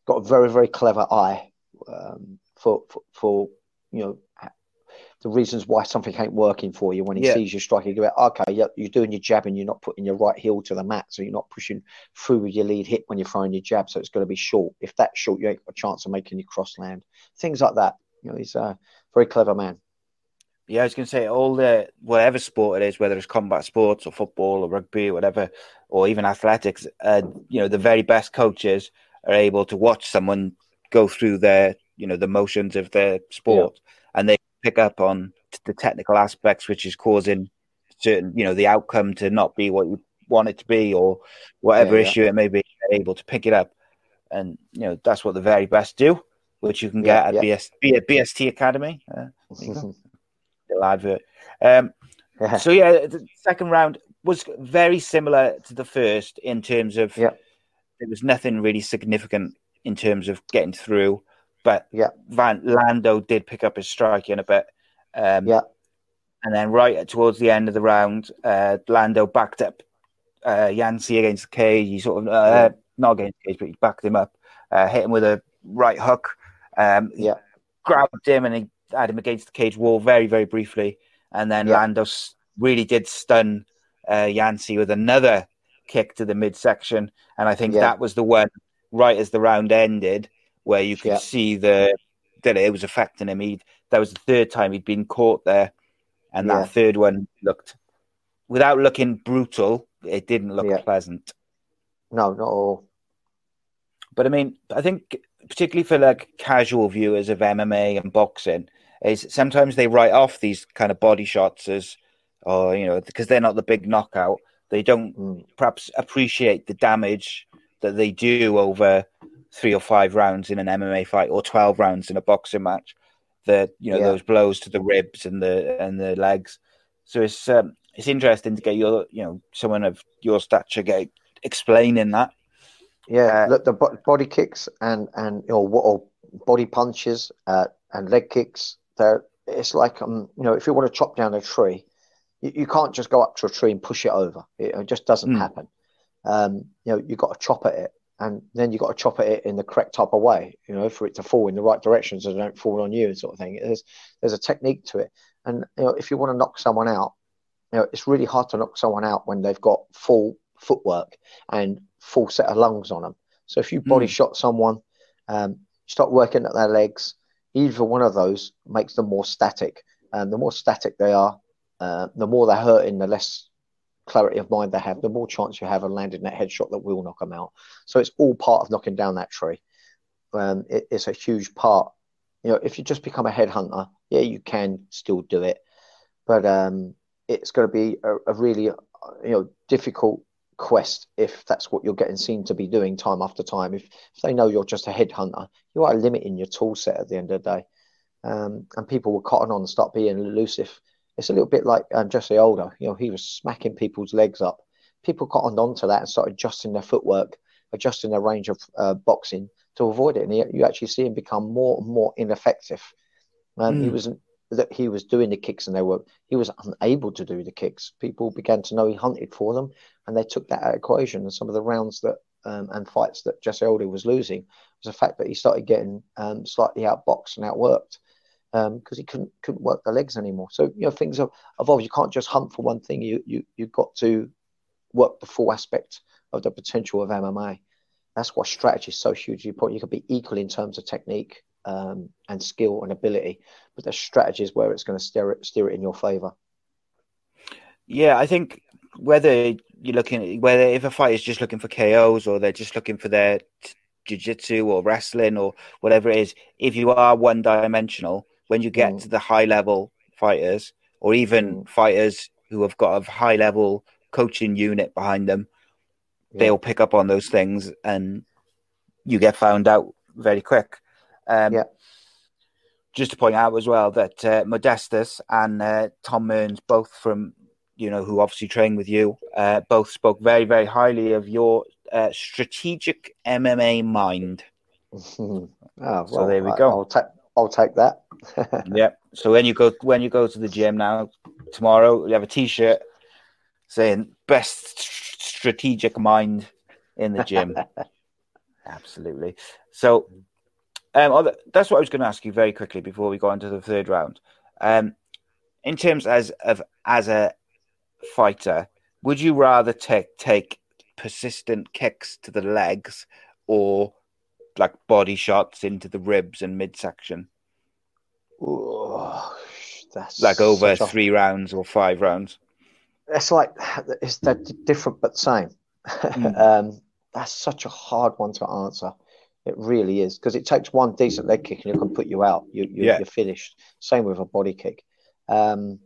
got a very very clever eye. Um, for, for, for you know the reasons why something ain't working for you when he yeah. sees you striking. You go, okay, you're, you're doing your jab and you're not putting your right heel to the mat, so you're not pushing through with your lead hip when you're throwing your jab, so it's going to be short. If that's short, you ain't got a chance of making your cross land. Things like that. You know, he's a very clever man. Yeah, I was going to say all the whatever sport it is, whether it's combat sports or football or rugby or whatever, or even athletics. Uh, you know, the very best coaches are able to watch someone go through their you know the motions of the sport, yeah. and they pick up on the technical aspects, which is causing certain you know the outcome to not be what you want it to be, or whatever yeah, issue it may be. Able to pick it up, and you know that's what the very best do, which you can get at BS, BST Academy. Uh, little advert. Um, so yeah, the second round was very similar to the first in terms of yeah. there was nothing really significant in terms of getting through. But yeah, Vannata did pick up his striking a bit. Um, yeah. And then right towards the end of the round, uh, Lando backed up uh, Yancy against the cage. He sort of, uh, yeah. not against the cage, but he backed him up, uh, hit him with a right hook. Um, yeah. Grabbed him and he had him against the cage wall very, very briefly. And then yeah. Lando really did stun uh, Yancy with another kick to the midsection. And I think yeah. that was the one right as the round ended where you could yeah. see the that it was affecting him. He that was the third time he'd been caught there, and that third one looked without looking brutal. It didn't look yeah. pleasant. No, not all. But I mean, I think particularly for like casual viewers of MMA and boxing, is sometimes they write off these kind of body shots as, or you know, because they're not the big knockout. They don't Mm. perhaps appreciate the damage that they do over three or five rounds in an MMA fight or twelve rounds in a boxing match. The you know Yeah. those blows to the ribs and the and the legs. So it's um, it's interesting to get your you know someone of your stature get explaining that. Yeah, Uh, look, the bo- body kicks and and or, or body punches uh, and leg kicks. They're it's like um you know if you want to chop down a tree, you, you can't just go up to a tree and push it over. It, it just doesn't Mm. happen. Um, you know you got to chop at it, and then you've got to chop at it in the correct type of way. You know for it to fall in the right direction so they don't fall on you and sort of thing. There's there's a technique to it, and you know if you want to knock someone out, you know it's really hard to knock someone out when they've got full footwork and full set of lungs on them. So if you body Mm. shot someone, um, start working at their legs. Either one of those makes them more static, and the more static they are, uh, the more they're hurting, the less clarity of mind they have, the more chance you have of landing that headshot that will knock them out. So it's all part of knocking down that tree. Um, it, it's a huge part. You know, if you just become a headhunter, yeah, you can still do it, but um, it's going to be a, a really, uh, you know, difficult quest if that's what you're getting seen to be doing time after time. If, if they know you're just a headhunter, you are limiting your tool set at the end of the day. Um, and people will cotton on and start being elusive. It's a little bit like um, Jose Aldo. You know, he was smacking people's legs up. People cottoned on to that and started adjusting their footwork, adjusting their range of uh, boxing to avoid it. And you, you actually see him become more and more ineffective. Um, He Mm. was that he was doing the kicks and they were he was unable to do the kicks. People began to know he hunted for them, and they took that equation. And some of the rounds that um, and fights that Jose Aldo was losing was the fact that he started getting um, slightly outboxed and outworked because he couldn't couldn't work the legs anymore. So you know things have evolved. You can't just hunt for one thing. You you you've got to work the full aspect of the potential of MMA. That's why strategy is so huge. You probably you could be equal in terms of technique um, and skill and ability, but the strategy is where it's going to steer it steer it in your favor. Yeah, I think whether you're looking whether if a fighter is just looking for KOs or they're just looking for their t- jiu-jitsu or wrestling or whatever it is, if you are one dimensional, when you get Mm. to the high level fighters or even Mm. fighters who have got a high level coaching unit behind them, Yeah. they'll pick up on those things and you get found out very quick. Um, Yeah. Just to point out as well that uh, Modestas and uh, Tom Mearns, both from you know who obviously train with you, uh, both spoke very very highly of your uh, strategic MMA mind. oh, well, So there we go. I'll take I'll take that. yeah. So when you go when you go to the gym now tomorrow, you have a T-shirt saying "Best Strategic Mind in the Gym." Absolutely. So, um, that's what I was going to ask you very quickly before we go on to the third round. Um, in terms as of as a fighter, would you rather take take persistent kicks to the legs or like body shots into the ribs and midsection, Ooh, that's like over three rounds or five rounds? It's like it's they're different but same. Mm. um, that's such a hard one to answer. It really is because it takes one decent leg kick and it can put you out. You, you, Yeah. You're finished. Same with a body kick. Um,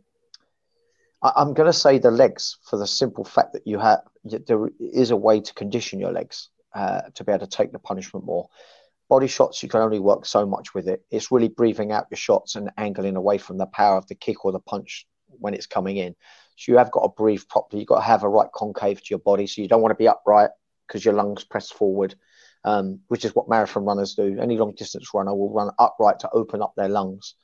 I, I'm going to say the legs for the simple fact that you have there is a way to condition your legs uh, to be able to take the punishment more. Body shots, you can only work so much with it. It's really breathing out your shots and angling away from the power of the kick or the punch when it's coming in. So you have got to breathe properly. You've got to have a right concave to your body. So you don't want to be upright because your lungs press forward, um, which is what marathon runners do. Any long distance runner will run upright to open up their lungs.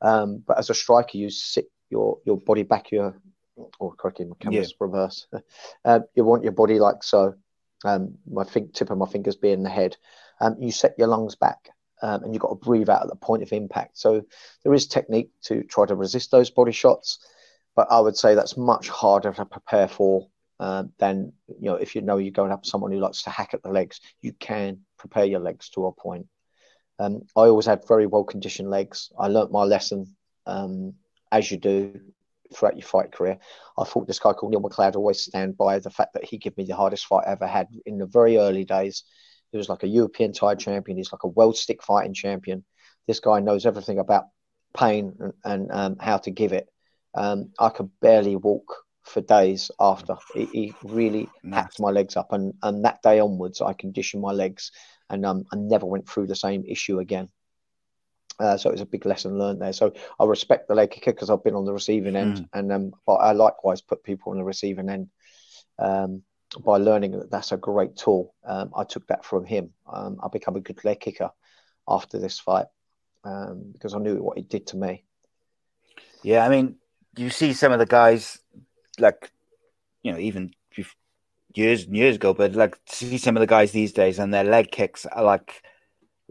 Um, but as a striker, you sit your your body back. Your oh, correctly, my camera's reverse. uh, you want your body like so. Um, my fin- tip of my fingers being the head. Um, you set your lungs back, um, and you've got to breathe out at the point of impact. So there is technique to try to resist those body shots, but I would say that's much harder to prepare for um, than you know if you know you're going up someone who likes to hack at the legs. You can prepare your legs to a point. Um, I always had very well conditioned legs. I learnt my lesson um, as you do throughout your fight career. I thought this guy called Neil McLeod always stand by the fact that he gave me the hardest fight I ever had in the very early days. He was like a European tide champion. He's like a world stick fighting champion. This guy knows everything about pain and, and um, how to give it. Um, I could barely walk for days after. He, he really hacked my legs up, and, and that day onwards, I conditioned my legs, and um, I never went through the same issue again. Uh, so it was a big lesson learned there. So I respect the leg kicker because I've been on the receiving end, Mm. and um, but I likewise put people on the receiving end um, by learning that that's a great tool. Um, I took that from him. Um, I become a good leg kicker after this fight um, because I knew what it did to me. Yeah, I mean, you see some of the guys, like, you know, even years and years ago, but like, see some of the guys these days, and their leg kicks are like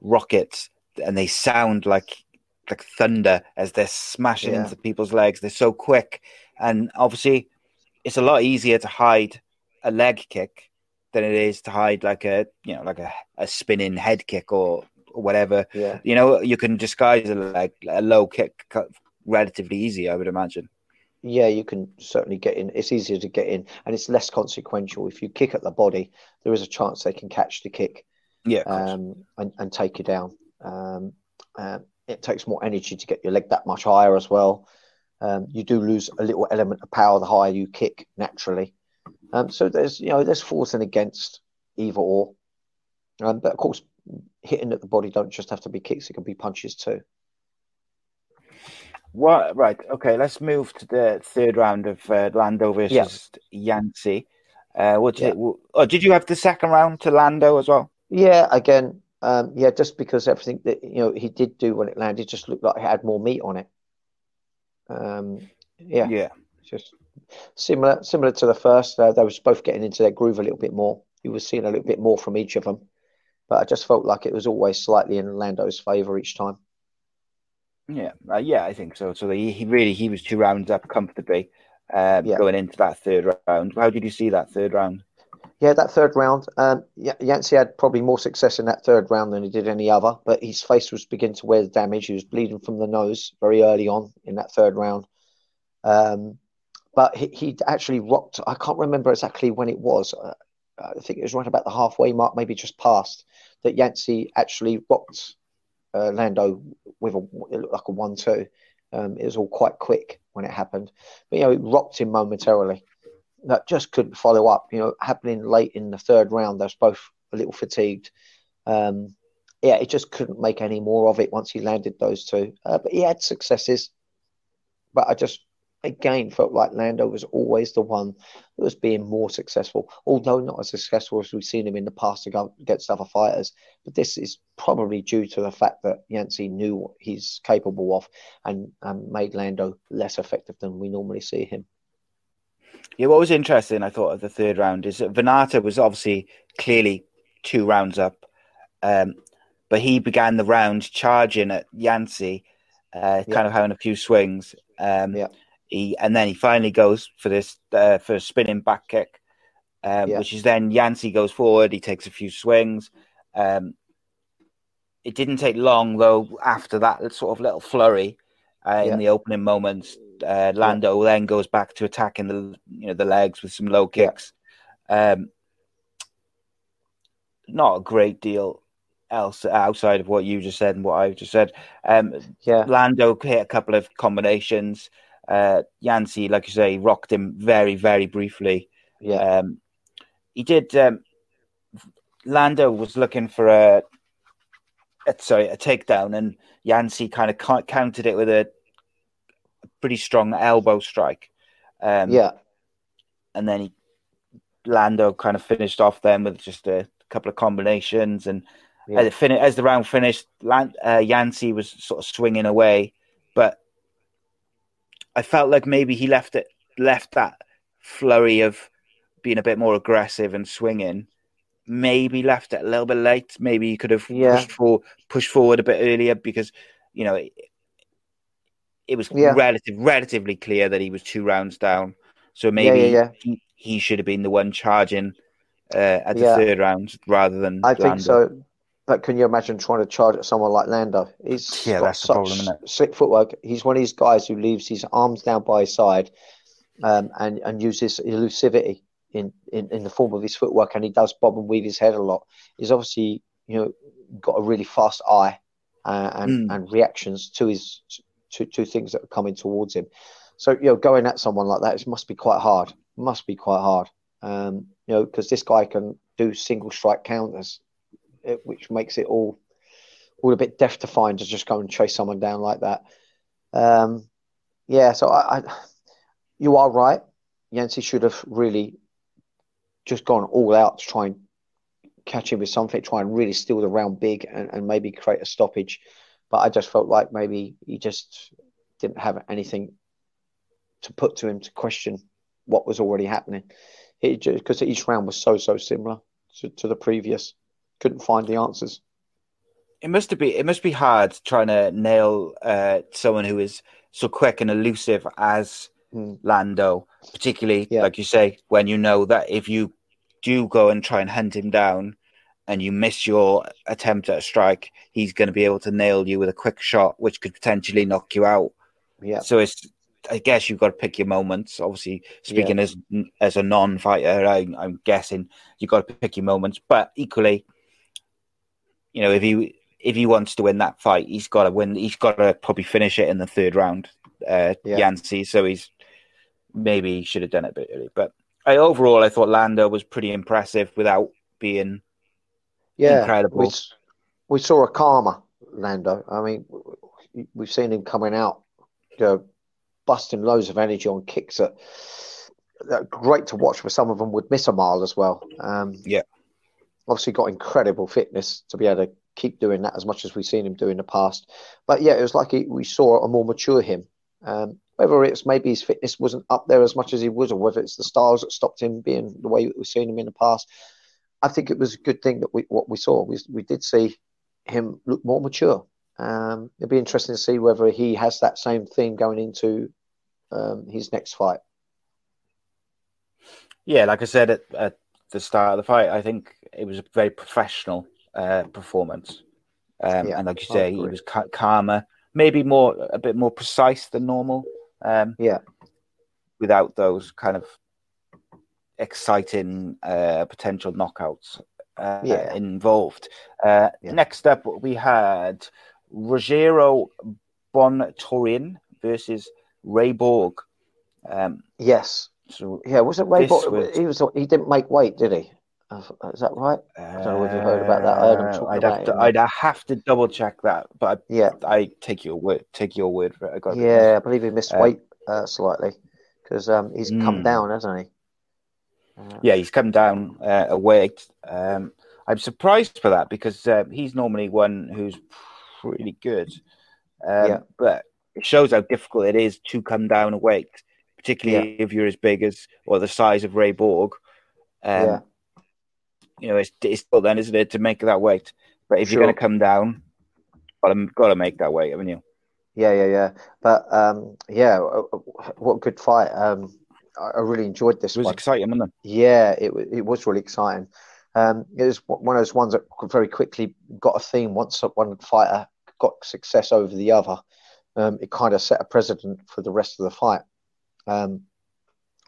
rockets, and they sound like like thunder as they're smashing Yeah. into people's legs. They're so quick, and obviously, it's a lot easier to hide a leg kick than it is to hide like a you know like a, a spinning head kick or, or whatever. Yeah, You know, you can disguise a leg a low kick relatively easy, I would imagine. yeah, you can certainly get in. It's easier to get in, and it's less consequential. If you kick at the body, there is a chance they can catch the kick. Yeah, um, and, and take you down. Um, um, it takes more energy to get your leg that much higher as well. Um, you do lose a little element of power the higher you kick naturally. Um, so there's you know there's force and against either or. Um, but of course, hitting at the body don't just have to be kicks; it can be punches too. What? Right. Okay. Let's move to the third round of uh, Lando versus Yancy. Uh, what did Yeah. it, oh, did you have the second round to Lando as well? Yeah, again, um, yeah, just because everything that you know he did do when it landed just looked like it had more meat on it. Um, yeah, Yeah. just similar similar to the first. Uh, they was both getting into their groove a little bit more. You were seeing a little bit more from each of them, but I just felt like it was always slightly in Lando's favour each time. Yeah. Uh, yeah, I think so. So he, he really he was two rounds up comfortably um, Yeah. going into that third round. How did you see that third round? Yeah, that third round, um, Yancy had probably more success in that third round than he did any other, but his face was beginning to wear the damage. He was bleeding from the nose very early on in that third round. Um, but he, he actually rocked, I can't remember exactly when it was. Uh, I think it was right about the halfway mark, maybe just past, that Yancy actually rocked uh, Lando with a, like a 1 2. Um, it was all quite quick when it happened. But, you know, it rocked him momentarily that just couldn't follow up. You know, happening late in the third round, they was both a little fatigued. Um, yeah, it just couldn't make any more of it once he landed those two. Uh, but he had successes. But I just, again, felt like Lando was always the one that was being more successful, although not as successful as we've seen him in the past against other fighters. But this is probably due to the fact that Yancy knew what he's capable of and, and made Lando less effective than we normally see him. Yeah, what was interesting, I thought, of the third round is that Vannata was obviously clearly two rounds up, um, but he began the round charging at Yancy, uh, Yeah. kind of having a few swings. Um, Yeah. He and then he finally goes for this uh, for a spinning back kick, um, Yeah. which is then Yancy goes forward. He takes a few swings. Um, it didn't take long though after that sort of little flurry uh, Yeah. in the opening moments. Uh, Lando then goes back to attacking the you know the legs with some low Yeah. kicks. Um, not a great deal else outside of what you just said and what I've just said. Um, Yeah. Lando hit a couple of combinations. Uh, Yancy, like you say, rocked him very, very briefly. Yeah. Um, he did. Um, Lando was looking for a, a sorry a takedown, and Yancy kind of countered it with a pretty strong elbow strike. Um, yeah. and then he Lando kind of finished off then with just a couple of combinations, and Yeah. as, fin- as the round finished, Lan- uh, Yancy was sort of swinging away, but I felt like maybe he left it left that flurry of being a bit more aggressive and swinging. Maybe left it a little bit late. Maybe he could have Yeah. pushed for pushed forward a bit earlier because you know it, it was Yeah. relative relatively clear that he was two rounds down. So maybe yeah, yeah. He, he should have been the one charging uh, at the Yeah. third round rather than I think so. But can you imagine trying to charge at someone like Lando? He's Yeah, got that's the such problem, isn't it? slick footwork. He's one of these guys who leaves his arms down by his side um, and and uses elusivity in, in, in the form of his footwork, and he does bob and weave his head a lot. He's obviously you know got a really fast eye uh, and Mm. and reactions to his two two things that are coming towards him. So you know, going at someone like that, it must be quite hard. Must be quite hard. Um, you know, because this guy can do single strike counters, it, which makes it all all a bit death defying to just go and chase someone down like that. Um, yeah, so I, I, you are right. Yancy should have really just gone all out to try and catch him with something, try and really steal the round big and, and maybe create a stoppage. But I just felt like maybe he just didn't have anything to put to him to question what was already happening. Because each round was so, so similar to, to the previous. Couldn't find the answers. It must be it must be hard trying to nail uh, someone who is so quick and elusive as Mm. Lando, particularly Yeah. like you say, when you know that if you do go and try and hunt him down and you miss your attempt at a strike, he's going to be able to nail you with a quick shot, which could potentially knock you out. Yeah. So it's, I guess you've got to pick your moments. Obviously, speaking as as a non-fighter, I, I'm guessing you've got to pick your moments. But equally, you know, if he if he wants to win that fight, he's got to win. He's got to probably finish it in the third round. Uh, Yeah. Yancy, so he's maybe he should have done it a bit early. But I, overall, I thought Lando was pretty impressive without being Yeah, Incredible. We, we saw a calmer Lando. I mean, we've seen him coming out, you know, busting loads of energy on kicks that, that great to watch. But some of them would miss a mile as well. Um, Yeah. obviously got incredible fitness to be able to keep doing that as much as we've seen him do in the past. But yeah, it was like he, we saw a more mature him. Um, whether it's maybe his fitness wasn't up there as much as he was, or whether it's the styles that stopped him being the way we've seen him in the past. I think it was a good thing that we what we saw. We we did see him look more mature. Um, it'd be interesting to see whether he has that same thing going into um, his next fight. Yeah, like I said at, at the start of the fight, I think it was a very professional uh, performance. Um, Yeah, and like you say, he was ca- calmer, maybe more a bit more precise than normal. Um, Yeah, without those kind of exciting uh, potential knockouts uh, Yeah. involved. Uh, Yeah. Next up, we had Rogerio Bontorin versus Ray Borg. Um, yes, so yeah. Was it Ray? This Bo- was- He was. He didn't make weight, did he? Uh, Is that right? I don't know if you've heard about that. I heard him talking I'd about have it to, in- I'd have to double check that, but Yeah, I, take your word. Take your word for it. I got yeah. I believe he missed Uh, weight uh, slightly because um, he's come Mm. down, hasn't he? Yeah, he's come down uh, a weight. Um, I'm surprised for that because uh, he's normally one who's pretty good. Um, Yeah. But it shows how difficult it is to come down a weight, particularly if you're as big as or the size of Ray Borg. Um, Yeah. You know, it's, it's still then, isn't it, to make that weight? But if Sure. you're going to come down, got to got to make that weight, haven't you? Yeah, yeah, yeah. But um, yeah, what good fight. Um, I, really enjoyed this It was one. exciting, wasn't it? Yeah, it it was really exciting. Um, it was one of those ones that very quickly got a theme. Once one fighter got success over the other, um, it kind of set a precedent for the rest of the fight. Um,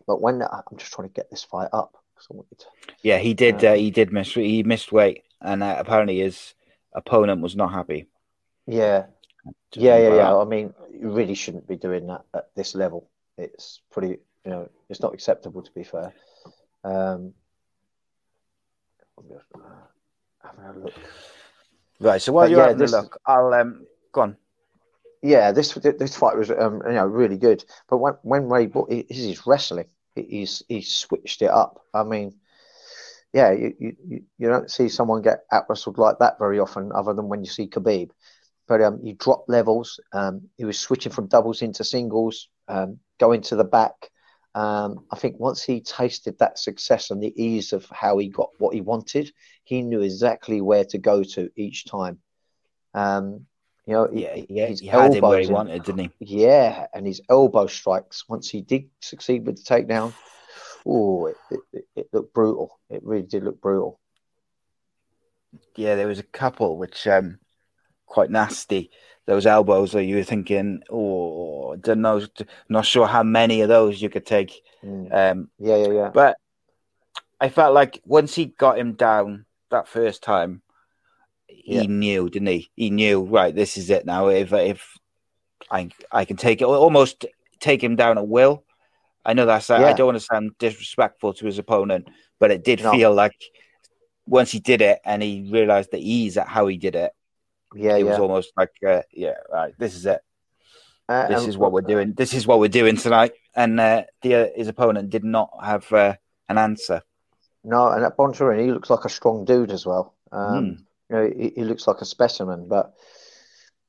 but when I'm just trying to get this fight up, 'cause I wanted to- Yeah, he did. Uh, Uh, he did miss. He missed weight, and uh, apparently his opponent was not happy. yeah, yeah, yeah, yeah. I mean, you really shouldn't be doing that at this level. It's pretty, you know, it's not acceptable to be fair. Um, having a look. Right. So while But you're yeah, having this- a look, I'll um go on. Yeah, this this fight was um, you know really good. But when when Ray bought this is his wrestling, He- he's he switched it up. I mean, yeah, you you, you- you don't see someone get out wrestled like that very often, other than when you see Khabib. But um, he dropped levels. Um, he was switching from doubles into singles, um, going to the back. Um, I think once he tasted that success and the ease of how he got what he wanted, he knew exactly where to go to each time. Um, you know, Yeah, he, yeah, his he had him where he elbows and- wanted, didn't he? yeah, and his elbow strikes, once he did succeed with the takedown, oh, it, it, it, it looked brutal. It really did look brutal. Yeah, there was a couple which um quite nasty. Those elbows that you were thinking, oh, don't know, not sure how many of those you could take. Mm. Um, Yeah, yeah, yeah. but I felt like once he got him down that first time, he Yeah. knew, didn't he? He knew, right? This is it now. If if I I can take it almost take him down at will. I know that's I don't want to sound disrespectful to his opponent, but it did No. feel like once he did it and he realized the ease at how he did it, Yeah, it yeah. was almost like uh, yeah, right, this is it. Uh, This is what we're doing. This is what we're doing tonight. And uh, the uh, his opponent did not have uh, an answer. No, and at Bontorin, he looks like a strong dude as well. Um, Mm. You know, he, he looks like a specimen. But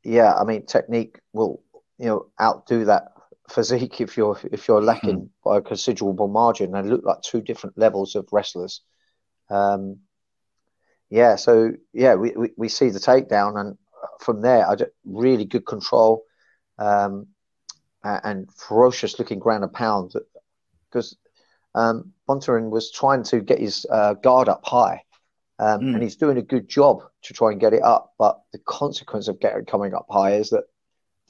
yeah, I mean, technique will you know outdo that physique if you're if you're lacking by a considerable margin. They look like two different levels of wrestlers. Um, yeah, so yeah, we, we, we see the takedown, and from there, I just, really good control um, and ferocious looking ground and pound because um, Bontorin was trying to get his uh, guard up high, um, Mm. and he's doing a good job to try and get it up. But the consequence of getting coming up high is that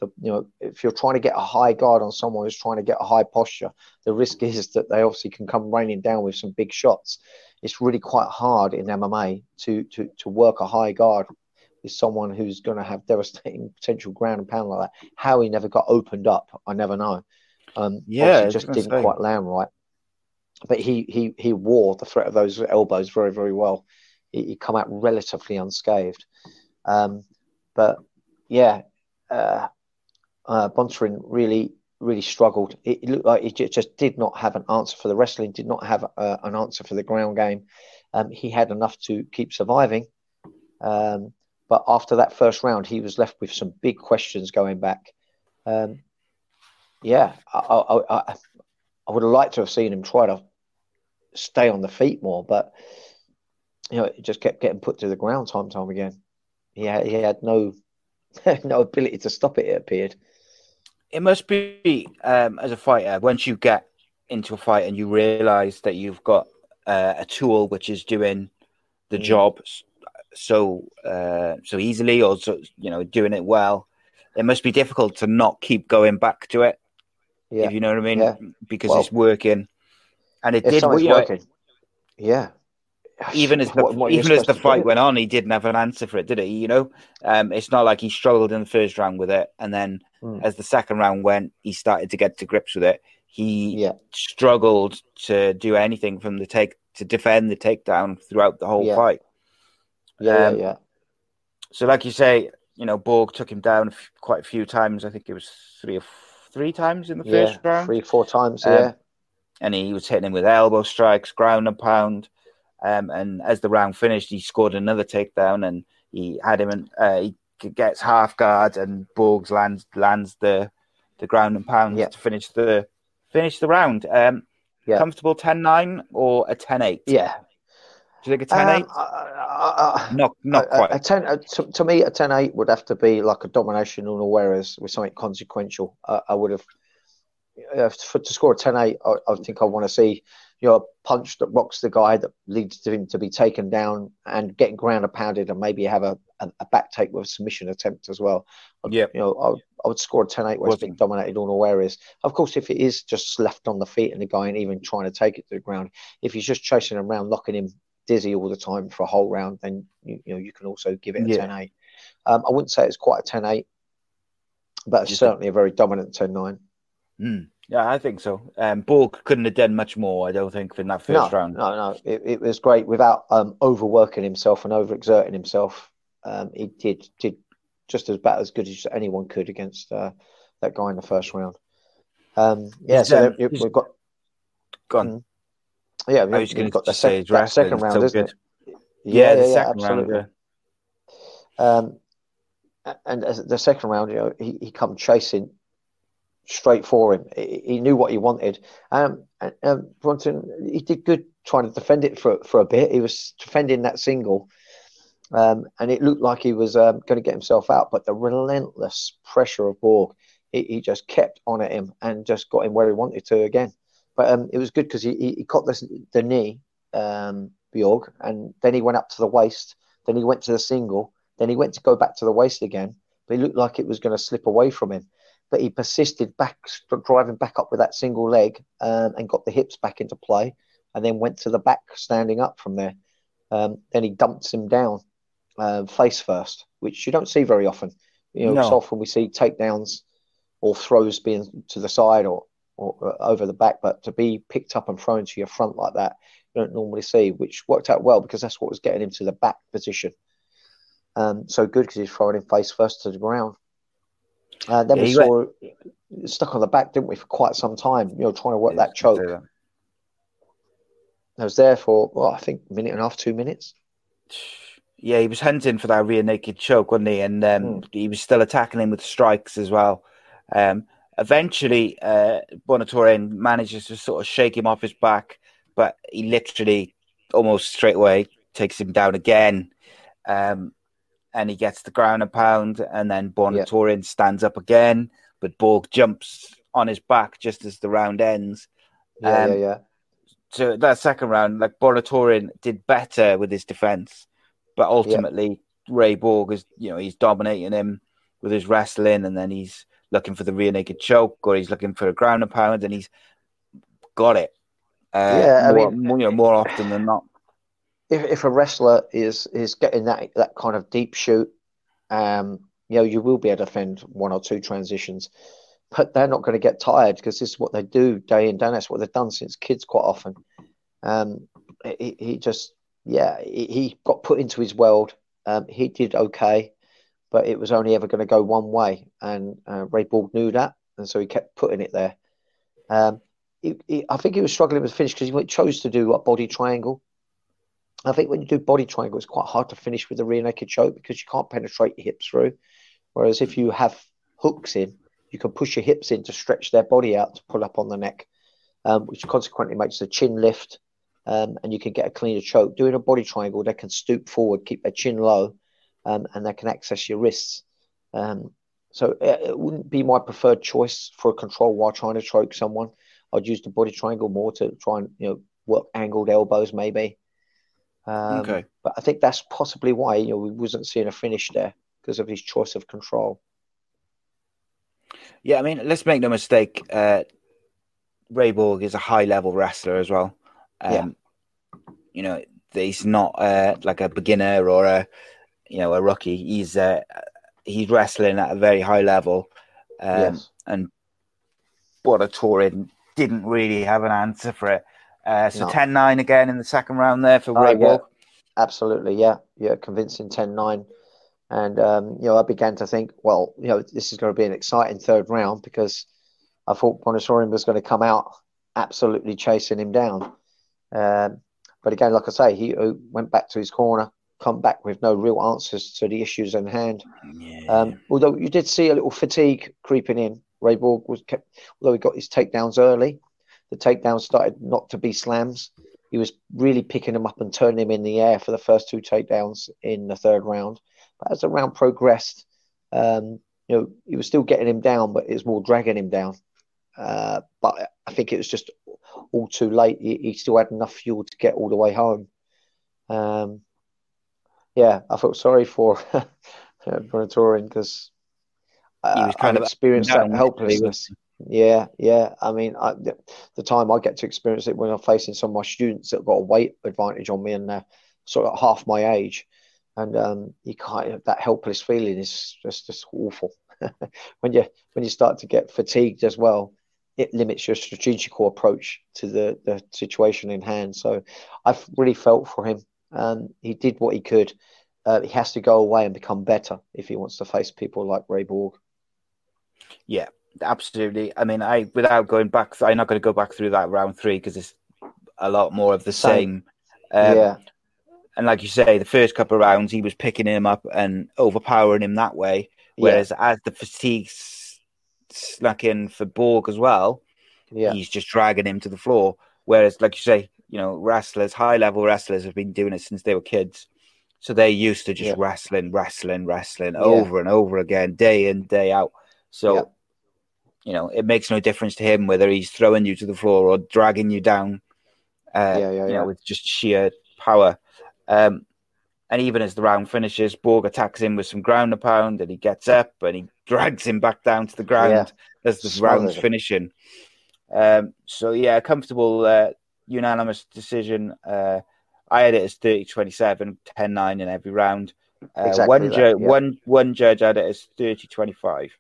the, you know if you're trying to get a high guard on someone who's trying to get a high posture, the risk is that they obviously can come raining down with some big shots. It's really quite hard in MMA to to to work a high guard with someone who's going to have devastating potential ground and pound like that. How he never got opened up, I never know. Um, Yeah, just didn't say. quite land right. But he he he wore the threat of those elbows very very well. He, he come out relatively unscathed. Um, but yeah, uh, uh, Bontorin really really struggled. It, it looked like he just did not have an answer for the wrestling. Did not have uh, an answer for the ground game. Um, he had enough to keep surviving. Um, but after that first round, he was left with some big questions going back. Um, yeah, I, I, I, I would have liked to have seen him try to stay on the feet more, but you know, it just kept getting put to the ground time and time again. He had, he had no no ability to stop it. It appeared. It must be um, as a fighter once you get into a fight and you realize that you've got uh, a tool which is doing the Mm. job so uh, so easily or so you know doing it well. It must be difficult to not keep going back to it. Yeah, If you know what I mean, Yeah. because Well, it's working, and it did. something's You know, working, yeah. even as the What- what even as the fight went on, he didn't have an answer for it, did he? You know, um, it's not like he struggled in the first round with it, and then Mm. as the second round went, he started to get to grips with it. He Yeah. struggled to do anything from the take to defend the takedown throughout the whole Yeah. fight. Yeah, Um, yeah. So, like you say, you know, Borg took him down f- quite a few times. I think it was three or f- three times in the Yeah, first round. three, four times. Um, yeah, and he was hitting him with elbow strikes, ground and pound. Um, and as the round finished, he scored another takedown, and he had him. In, uh, he gets half guard, and Borgs lands lands the the ground and pound Yeah. to finish the finish the round. Um, Yeah. comfortable 10-9 or a 10-8? yeah. Do you think a 10-8? Um, I- I- I- not quite. A, a ten, a, to, to me, a 10 8 would have to be like a domination unawares with something consequential. I, I would have, uh, for, to score a 10 8, I, I think I want to see you know, a punch that rocks the guy that leads to him to be taken down and getting ground and pounded and maybe have a, a, a back take with a submission attempt as well. Yeah. You know, I, I would score a 10 8 where it's being dominated unawares. Of course, if it is just left on the feet and the guy ain't even trying to take it to the ground, if he's just chasing around, locking him dizzy all the time for a whole round, then you, you know you can also give it a Yeah. 10 8. Um, I wouldn't say it's quite a 10 8, but it's certainly a very dominant 10 9. Mm. Yeah, I think so. Um, Borg couldn't have done much more, I don't think, in that No, first round. no, no. It, it was great without um, overworking himself and overexerting himself. Um, he did did just as about as good as anyone could against uh, that guy in the first round. Um, yeah, so um, there- we've got Go on. Mm. yeah, we've, we've got the sec- that second round, isn't good. it? Yeah, the yeah, second absolutely. round. Um, and as the second round, you know, he, he come chasing straight for him. He, he knew what he wanted. Um, and um, Bronson, he did good trying to defend it for for a bit. He was defending that single, um, and it looked like he was um, going to get himself out. But the relentless pressure of Borg, he, he just kept on at him and just got him where he wanted to again. But um, it was good because he, he, he caught this, the knee, um, Borg, and then he went up to the waist. Then he went to the single. Then he went to go back to the waist again. But it looked like it was going to slip away from him. But he persisted back, driving back up with that single leg um, and got the hips back into play. And then went to the back, standing up from there. Um, then he dumps him down um, face first, which you don't see very often. You know, No. so often we see takedowns or throws being to the side or, or uh, over the back, but to be picked up and thrown to your front like that, you don't normally see, which worked out well because that's what was getting him to the back position. Um, so good because he's throwing him face first to the ground. Uh, then Yeah, we saw stuck on the back, didn't we, for quite some time? You know, trying to work that choke. I was there for well, I think a minute and a half, two minutes. Yeah, he was hunting for that rear naked choke, wasn't he? And um, Hmm. he was still attacking him with strikes as well. Um, eventually, uh, Bonatorin manages to sort of shake him off his back, but he literally almost straight away takes him down again. Um, and he gets the ground and pound, and then Bonatorin stands up again, but Borg jumps on his back just as the round ends. Yeah, Um, yeah, yeah. so that second round, like Bonatorin did better with his defense, but ultimately Ray Borg is, you know, he's dominating him with his wrestling, and then he's looking for the rear naked choke, or he's looking for a ground and pound, and he's got it. Uh, Yeah, I more, mean- more, you know, more often than not. if if a wrestler is is getting that that kind of deep shoot, um, you know, you will be able to defend one or two transitions, but they're not going to get tired because this is what they do day in day. out. That's what they've done since kids quite often. Um, he, he just yeah, he, he got put into his world. Um, he did okay, but it was only ever going to go one way, and uh, Ray Borg knew that, and so he kept putting it there. Um, he, he, I think he was struggling with finish because he chose to do a body triangle. I think when you do body triangle, it's quite hard to finish with a rear naked choke because you can't penetrate your hips through. Whereas if you have hooks in, you can push your hips in to stretch their body out to pull up on the neck, um, which consequently makes the chin lift, um, and you can get a cleaner choke. Doing a body triangle, they can stoop forward, keep their chin low, um, and they can access your wrists. Um, so it, it wouldn't be my preferred choice for a control while trying to choke someone. I'd use the body triangle more to try and you know work angled elbows maybe. Um, Okay. But I think that's possibly why you know we wasn't seeing a finish there because of his choice of control. Yeah, I mean, let's make no mistake. Uh, Ray Borg is a high level wrestler as well. Um, Yeah. You know, he's not uh, like a beginner or a you know a rookie. He's uh, he's wrestling at a very high level. Um, Yes. And Bonatorin didn't really have an answer for it. Uh, so No. 10-9 again in the second round there for Oh, Ray yeah. Absolutely, yeah, yeah, convincing 10-9. And um, you know, I began to think, well, you know, this is going to be an exciting third round because I thought Bonasorin was going to come out absolutely chasing him down. Um, but again, like I say, he uh, went back to his corner, come back with no real answers to the issues in hand. Yeah. Um, although you did see a little fatigue creeping in. Ray Borg was kept, although he got his takedowns early, the takedowns started not to be slams. He was really picking them up and turning him in the air for the first two takedowns in the third round. But as the round progressed, um, you know, he was still getting him down, but it was more dragging him down. Uh, but I think it was just all too late. He, he still had enough fuel to get all the way home. Um, yeah, I felt sorry for Bonatorin because He uh, was kind I've of experienced that helplessness. Yeah, yeah. I mean, I, the, the time I get to experience it when I'm facing some of my students that got a weight advantage on me and they're sort of half my age, and um, you kind of that helpless feeling is just just awful. when you when you start to get fatigued as well, it limits your strategical approach to the the situation in hand. So I've really felt for him. Um, he did what he could. Uh, he has to go away and become better if he wants to face people like Ray Borg. Yeah, absolutely. I mean, I without going back, I'm not going to go back through that round three because it's a lot more of the Same. same. Um, yeah, And like you say, the first couple of rounds, he was picking him up and overpowering him that way. Whereas as the fatigue snuck in for Borg as well, yeah, he's just dragging him to the floor. Whereas, like you say, you know, wrestlers, high level wrestlers have been doing it since they were kids. So they're used to just Yeah. wrestling, wrestling, wrestling Yeah. over and over again, day in, day out. So, Yeah. you know, it makes no difference to him whether he's throwing you to the floor or dragging you down, uh, Yeah, yeah, you yeah. know, with just sheer power. Um, and even as the round finishes, Borg attacks him with some ground and pound, and he gets up and he drags him back down to the ground Yeah. as the Smothers round's finishing. Um, so yeah, a comfortable uh, unanimous decision. Uh, I had it as 30-27, 10-9 in every round. Uh, Exactly one, that, ju- yeah. one, one judge had it as 30-25.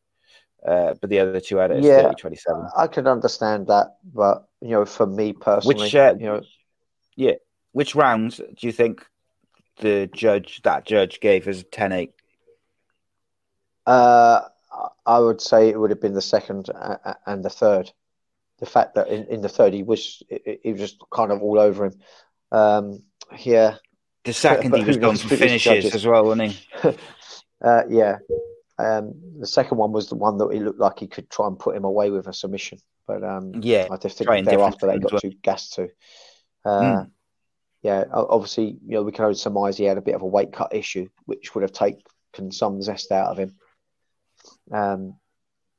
uh, but the other two had it as Yeah. 30 27. I can understand that, but you know, for me personally, Which, uh, you know, yeah, Which rounds do you think the judge, that judge, gave as 10 8? uh, I would say it would have been the second a- a- and the third. The fact that in, in the third he was he was just kind of all over him. Um, yeah, The second But he was going for finishes judges? as well, wasn't he? uh, yeah. Um, the second one was the one that he looked like he could try and put him away with a submission, but um, Yeah, I just think thereafter they got too gassed to. Uh, Mm. Yeah, obviously, you know, we can only surmise he had a bit of a weight cut issue, which would have taken some zest out of him. Um,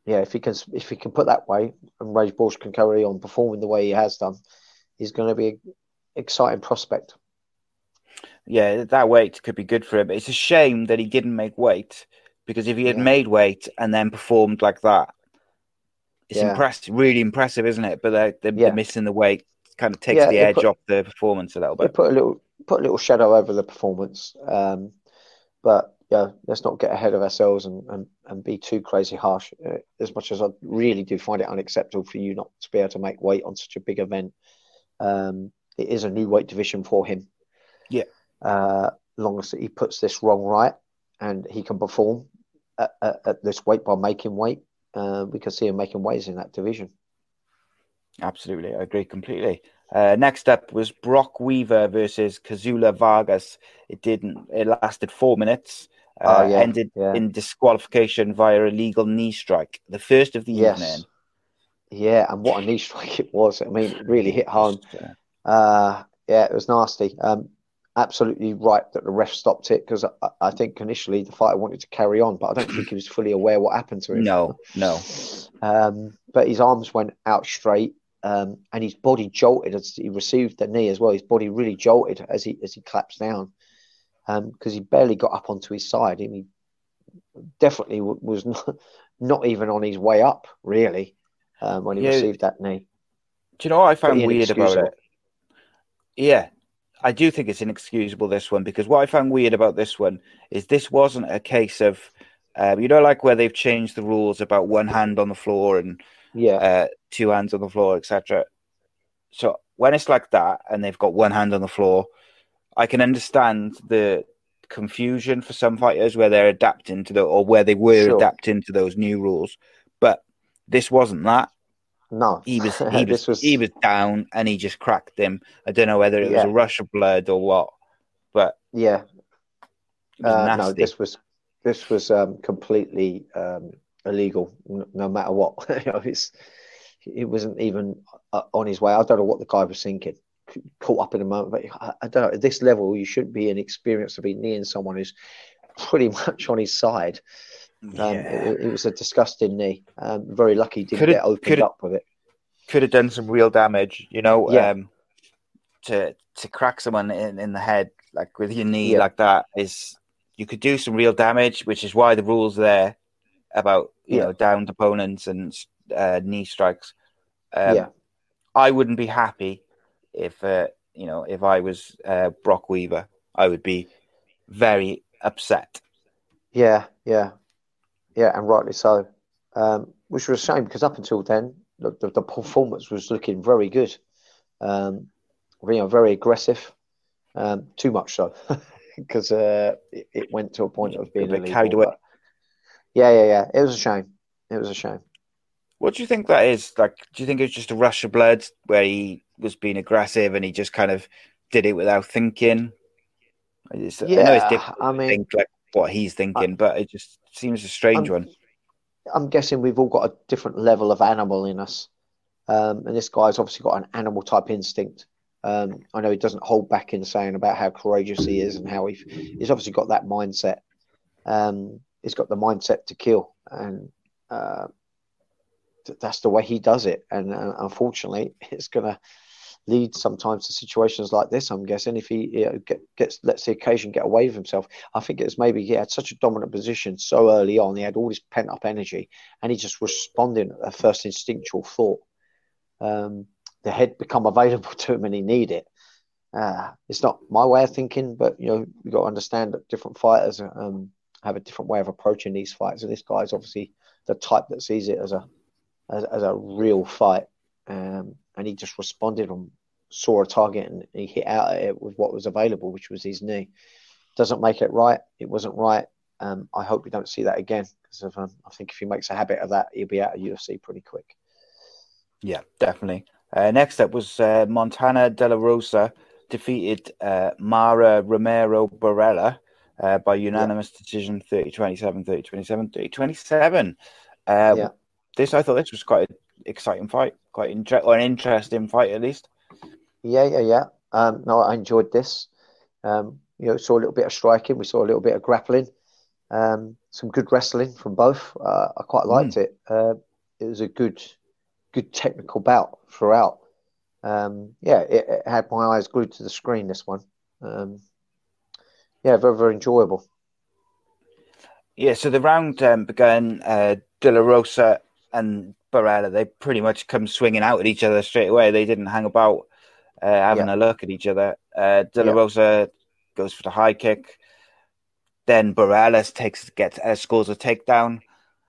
yeah, if he can, if he can put that way, and Rage Bush can carry on performing the way he has done, he's going to be an exciting prospect. Yeah, that weight could be good for him. It's a shame that he didn't make weight because if he had Yeah. made weight and then performed like that, it's Yeah. impressive, really impressive, isn't it? But they're, they're, Yeah. they're missing the weight, kind of takes Yeah, the edge put- off the performance a little bit. put a little put a little shadow over the performance, um, but yeah, let's not get ahead of ourselves and, and, and be too crazy harsh. Uh, as much as I really do find it unacceptable for you not to be able to make weight on such a big event, um, it is a new weight division for him. Yeah. Uh, long as he puts this wrong right and he can perform at, at, at this weight by making weight, uh, we can see him making waves in that division. Absolutely, I agree completely. Uh, next up was Brok Weaver versus Kazula Vargas. It didn't. It lasted four minutes. Uh, Oh, yeah, ended yeah. in disqualification via a legal knee strike. The first of the Yes. evening. Yeah, and what a knee strike it was. I mean, it really hit home. Uh, Uh, yeah, it was nasty. Um, absolutely right that the ref stopped it because I, I think initially the fighter wanted to carry on, but I don't think he was fully aware what happened to him. no, no. Um, but his arms went out straight, um, and his body jolted as he received the knee as well. His body really jolted as he as he collapsed down, because he barely got up onto his side. and he definitely w- was not, not even on his way up really um, when he Yeah. received that knee. Do you know what I found Pretty weird about it? Yeah, I do think it's inexcusable, this one, because what I found weird about this one is this wasn't a case of, uh, you know, like where they've changed the rules about one hand on the floor and Yeah, uh, two hands on the floor, etc. So when it's like that and they've got one hand on the floor, I can understand the confusion for some fighters where they're adapting to the or where they were Sure. adapting to those new rules. But this wasn't that. no, He was he was, was he was down and he just cracked him. I don't know whether it was a rush of blood or what, but yeah. Uh, no, this was this was um, completely um, illegal, no matter what. you know, it's it wasn't even uh, on his way. I don't know what the guy was thinking. Caught up in a moment, but I, I don't know. At this level, you shouldn't be inexperienced to be kneeing someone who's pretty much on his side. Um, yeah. it, it was a disgusting knee. Um, very lucky he didn't Could've- get opened up with it. could have done some real damage, you know, Yeah. um, to to crack someone in, in the head like with your knee Yeah. like that is you could do some real damage, which is why the rules there about you Yeah. know downed opponents and uh, knee strikes. Um, Yeah. I wouldn't be happy if uh, you know if I was uh, Brok Weaver. I would be very upset. Yeah, yeah, yeah, and rightly so. Um, which was a shame because up until then, the, the, the performance was looking very good. Um, you know, very aggressive. Um, too much so because uh, it, it went to a point of being A bit carried away. Yeah, yeah, yeah. It was a shame. It was a shame. What do you think that is? Like, do you think it was just a rush of blood where he was being aggressive and he just kind of did it without thinking? It's- I know it's Yeah, difficult I mean- think like what he's thinking, but it just seems a strange I'm- one. I'm guessing we've all got a different level of animal in us. Um, and this guy's obviously got an animal type instinct. Um, I know he doesn't hold back in saying about how courageous he is and how he, he's obviously got that mindset. Um, he's got the mindset to kill, and uh, that's the way he does it. And uh, unfortunately, it's going to lead sometimes to situations like this. I'm guessing if he you know, get, gets lets the occasion get away with himself. I think it's maybe he had such a dominant position so early on. He had all this pent up energy, and he just responding at a first instinctual thought. Um, the head become available to him, and he need it. Uh, it's not my way of thinking, but you know you got to understand that different fighters um, have a different way of approaching these fights, and this guy's obviously the type that sees it as a as, as a real fight. Um, and he just responded and saw a target and he hit out at it with what was available, which was his knee. Doesn't make it right. It wasn't right. Um, I hope we don't see that again because um, I think if he makes a habit of that, he'll be out of UFC pretty quick. Yeah, definitely. Uh, next up was uh, Montana De La Rosa defeated uh, Mara Romero Borella uh, by unanimous yeah. decision 30 27, 30 27, 30 27. Uh, yeah. This, I thought this was quite an exciting fight, quite inter- or an interesting fight at least. Yeah, yeah, yeah. Um, no, I enjoyed this. Um, you know, saw a little bit of striking, we saw a little bit of grappling, um, some good wrestling from both. Uh, I quite liked mm. it. Uh, it was a good, good technical bout throughout. Um, yeah, it, it, had my eyes glued to the screen. This one, um, yeah, very very enjoyable. Yeah, so the round um, began. Uh, De La Rosa and Borella, they pretty much come swinging out at each other straight away. They didn't hang about uh, having yeah. a look at each other. Uh, De La yeah. Rosa goes for the high kick. Then Borella takes gets uh, scores a takedown.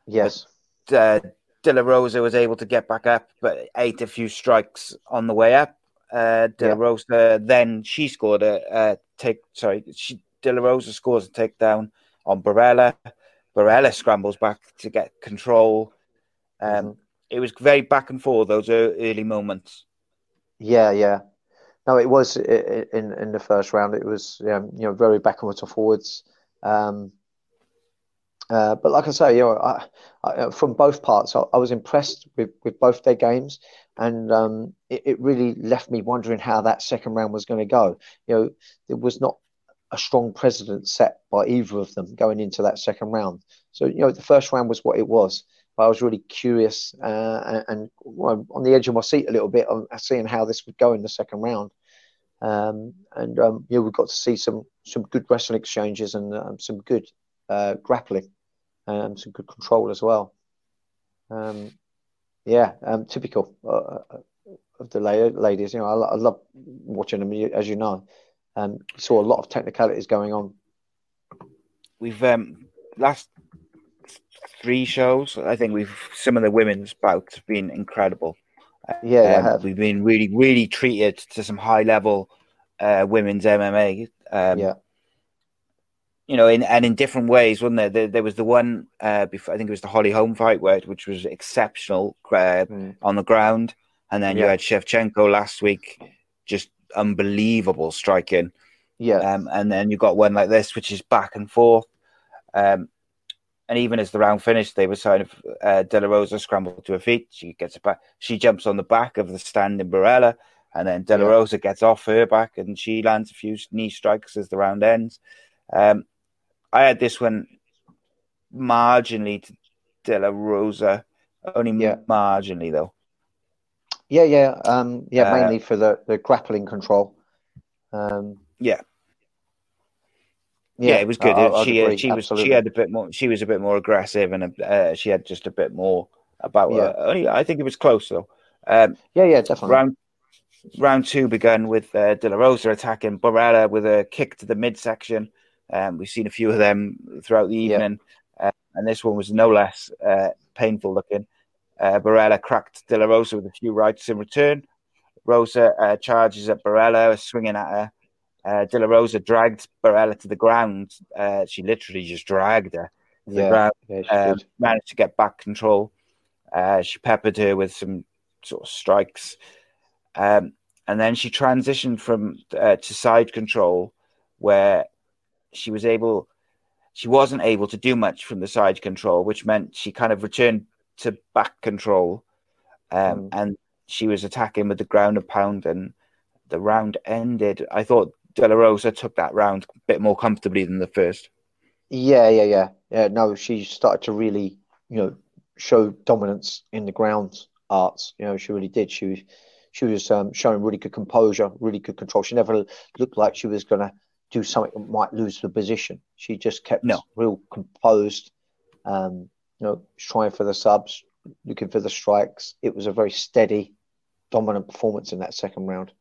Yes. But, uh, De La Rosa was able to get back up, but ate a few strikes on the way up. Uh, De La Rosa then she scored a, a take. Sorry, she, De La Rosa scores a takedown on Borella. Borella scrambles back to get control. Um. It was very back and forth those early moments. Yeah, yeah. No, it was in in the first round. It was you know very backwards and forwards. Um, uh, but like I say, you know, I, I, uh, from both parts, I, I, was impressed with, with both their games, and um, it, it, really left me wondering how that second round was going to go. You know, there was not a strong precedent set by either of them going into that second round. So you know, the first round was what it was. But I was really curious uh, and, and on the edge of my seat a little bit on seeing how this would go in the second round. Um, and um, yeah, we got to see some some good wrestling exchanges and um, some good uh, grappling um, some good control as well. Um, yeah, um, typical uh, uh of the ladies. You know, I, I, love watching them. As you know, saw a lot of technicalities going on. We've last three shows. I think we've some of the women's bouts have been incredible. Yeah, um, we've been really, really treated to some high level uh, women's MMA. Um, yeah, you know, in and in different ways, wasn't there? There, there was the one uh, before, I think it was the Holly Holm fight, where which was exceptional uh, mm. on the ground, and then yeah. you had Shevchenko last week, just unbelievable striking. Yeah, um, and then you got one like this, which is back and forth. Um, and even as the round finished, they were of uh, De La Rosa scrambled to her feet. She gets back. She jumps on the back of the standing Borella, and then De La Rosa gets off her back, and she lands a few knee strikes as the round ends. Um, I had this one marginally to De La Rosa, only yeah. marginally though. Yeah, yeah, um, yeah, uh, mainly for the, the grappling control. Um, yeah. Yeah, it was good. I, she agree, she was she had a bit more. She was a bit more aggressive, and uh, she had just a bit more about. Yeah. Only I think it was close though. Um, yeah, yeah, definitely. Round round two began with uh, De La Rosa attacking Borella with a kick to the midsection. Um, we've seen a few of them throughout the evening, yeah. uh, and this one was no less uh, painful looking. Uh, Borella cracked De La Rosa with a few rights in return. Rosa uh, charges at Borella, swinging at her. Uh, De La Rosa dragged Borella to the ground. Uh, she literally just dragged her to yeah, the ground. Yeah, um, managed to get back control. Uh, she peppered her with some sort of strikes. Um, and then she transitioned from uh, to side control, where she was able she wasn't able to do much from the side control, which meant she kind of returned to back control, um, mm. and she was attacking with the ground and pound, and the round ended. I thought De La Rosa took that round a bit more comfortably than the first. Yeah, yeah, yeah, yeah. No, she started to really, you know, show dominance in the ground arts. You know, she really did. She was, she was um, showing really good composure, really good control. She never looked like she was going to do something that might lose the position. She just kept no. real composed. Um, you know, trying for the subs, looking for the strikes. It was a very steady, dominant performance in that second round.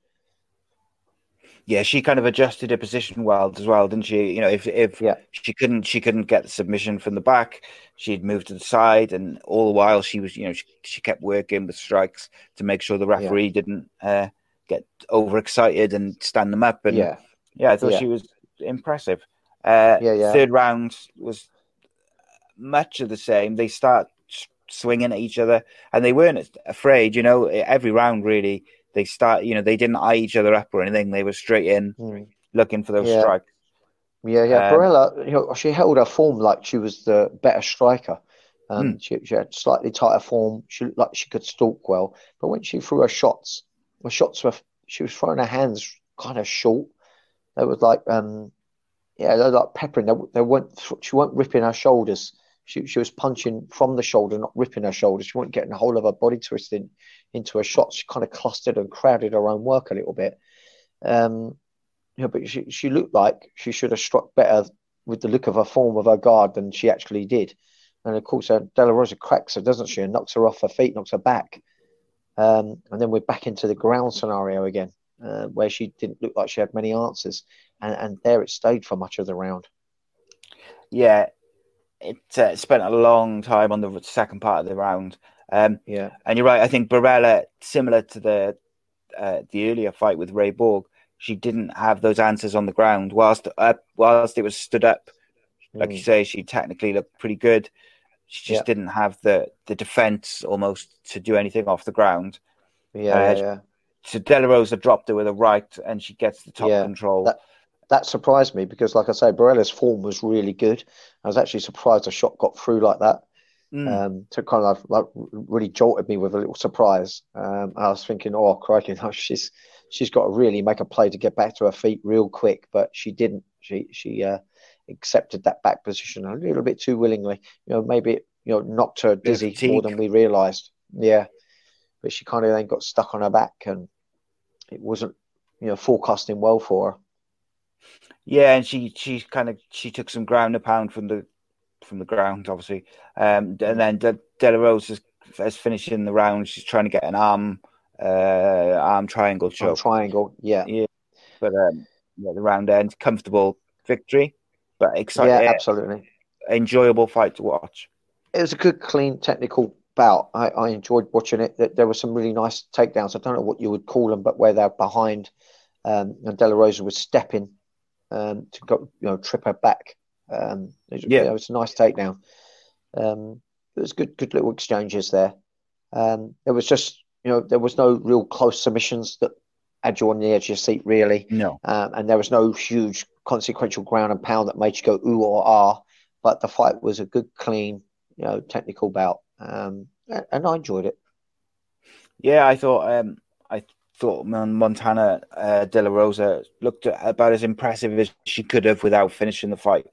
Yeah, she kind of adjusted her position well as well, didn't she? You know, if if Yeah. she couldn't she couldn't get the submission from the back, she'd move to the side, and all the while she was, you know, she, she kept working with strikes to make sure the referee didn't uh, get overexcited and stand them up. And Yeah. yeah, I thought Yeah. she was impressive. Uh, Yeah, yeah. Third round was much of the same. They start swinging at each other, and they weren't afraid. You know, every round really, they start. You know, they didn't eye each other up or anything. They were straight in, Mm. looking for those Yeah. strikes. Yeah, yeah. Um, Borella, you know, she held her form like she was the better striker. Um, Hmm. she, she had slightly tighter form. She looked like she could stalk well. But when she threw her shots, her shots were, she was throwing her hands kind of short. They were like, um, yeah, they were like peppering. They, they weren't, she weren't ripping her shoulders. She, she was punching from the shoulder, not ripping her shoulder. She wasn't getting the whole of her body twisted into her shot. She kind of clustered and crowded her own work a little bit. Um, yeah, but she, she looked like she should have struck better with the look of her form of her guard than she actually did. And of course, uh, De La Rosa cracks her, doesn't she? And knocks her off her feet, knocks her back. Um, and then we're back into the ground scenario again, uh, where she didn't look like she had many answers. And, and there it stayed for much of the round. Yeah, it uh, spent a long time on the second part of the round. Um, Yeah. and you're right. I think Borella, similar to the uh, the earlier fight with Ray Borg, she didn't have those answers on the ground. Whilst up, whilst it was stood up, like Mm. you say, she technically looked pretty good. She just Yeah. didn't have the the defense almost to do anything off the ground. Yeah, Uh, yeah. So De La Rosa dropped her with a right, and she gets the top Yeah, control. that- That surprised me because, like I say, Borella's form was really good. I was actually surprised a shot got through like that. Mm. um, to kind of like really jolted me with a little surprise. Um, I was thinking, oh, crikey, no, she's she's got to really make a play to get back to her feet real quick, but she didn't. She she uh, accepted that back position a little bit too willingly. You know, maybe it you know knocked her dizzy more than we realised. Yeah, but she kind of then got stuck on her back, and it wasn't you know forecasting well for her. Yeah, and she she kind of she took some ground a pound from the from the ground, obviously. Um, and then De, De La Rosa is, is finishing the round. She's trying to get an arm uh, arm triangle choke, triangle, yeah, yeah. but um, yeah, the round end comfortable victory, but exciting, yeah, absolutely. enjoyable fight to watch. it was a good, clean, technical bout. I, I enjoyed watching it. There- There were some really nice takedowns. I don't know what you would call them, but where they're behind, um, and De La Rosa was stepping um, to go, you know, trip her back. Um, it, Yeah. it was a nice takedown. Um, it was good, good little exchanges there. Um, there was just, you know, there was no real close submissions that had you on the edge of your seat, really. No, Um, and there was no huge consequential ground and pound that made you go ooh or ah. But the fight was a good, clean, you know, technical bout, um, and, and I enjoyed it. yeah, I thought um, I thought Montana uh, De La Rosa looked about as impressive as she could have without finishing the fight.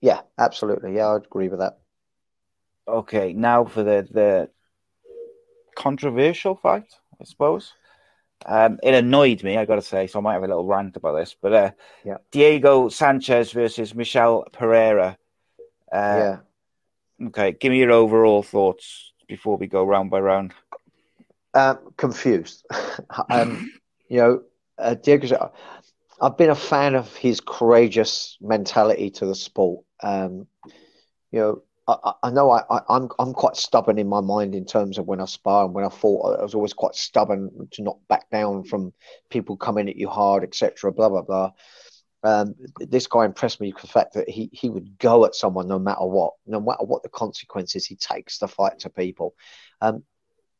Yeah, absolutely. Yeah, I'd agree with that. Okay, now for the the controversial fight, I suppose. Um, it annoyed me, I got to say, so I might have a little rant about this. But uh, Yeah. Diego Sanchez versus Michel Pereira. Uh, yeah, Okay, give me your overall thoughts before we go round by round. Um, confused. um, you know, uh, Diego. I've been a fan of his courageous mentality to the sport. Um, you know, I, I- know I, I, I'm I'm quite stubborn in my mind in terms of when I spar and when I fought. I was always quite stubborn to not back down from people coming at you hard, etc. Blah blah blah. Um, this guy impressed me for the fact that he he would go at someone no matter what, no matter what the consequences. He takes the fight to people. Um,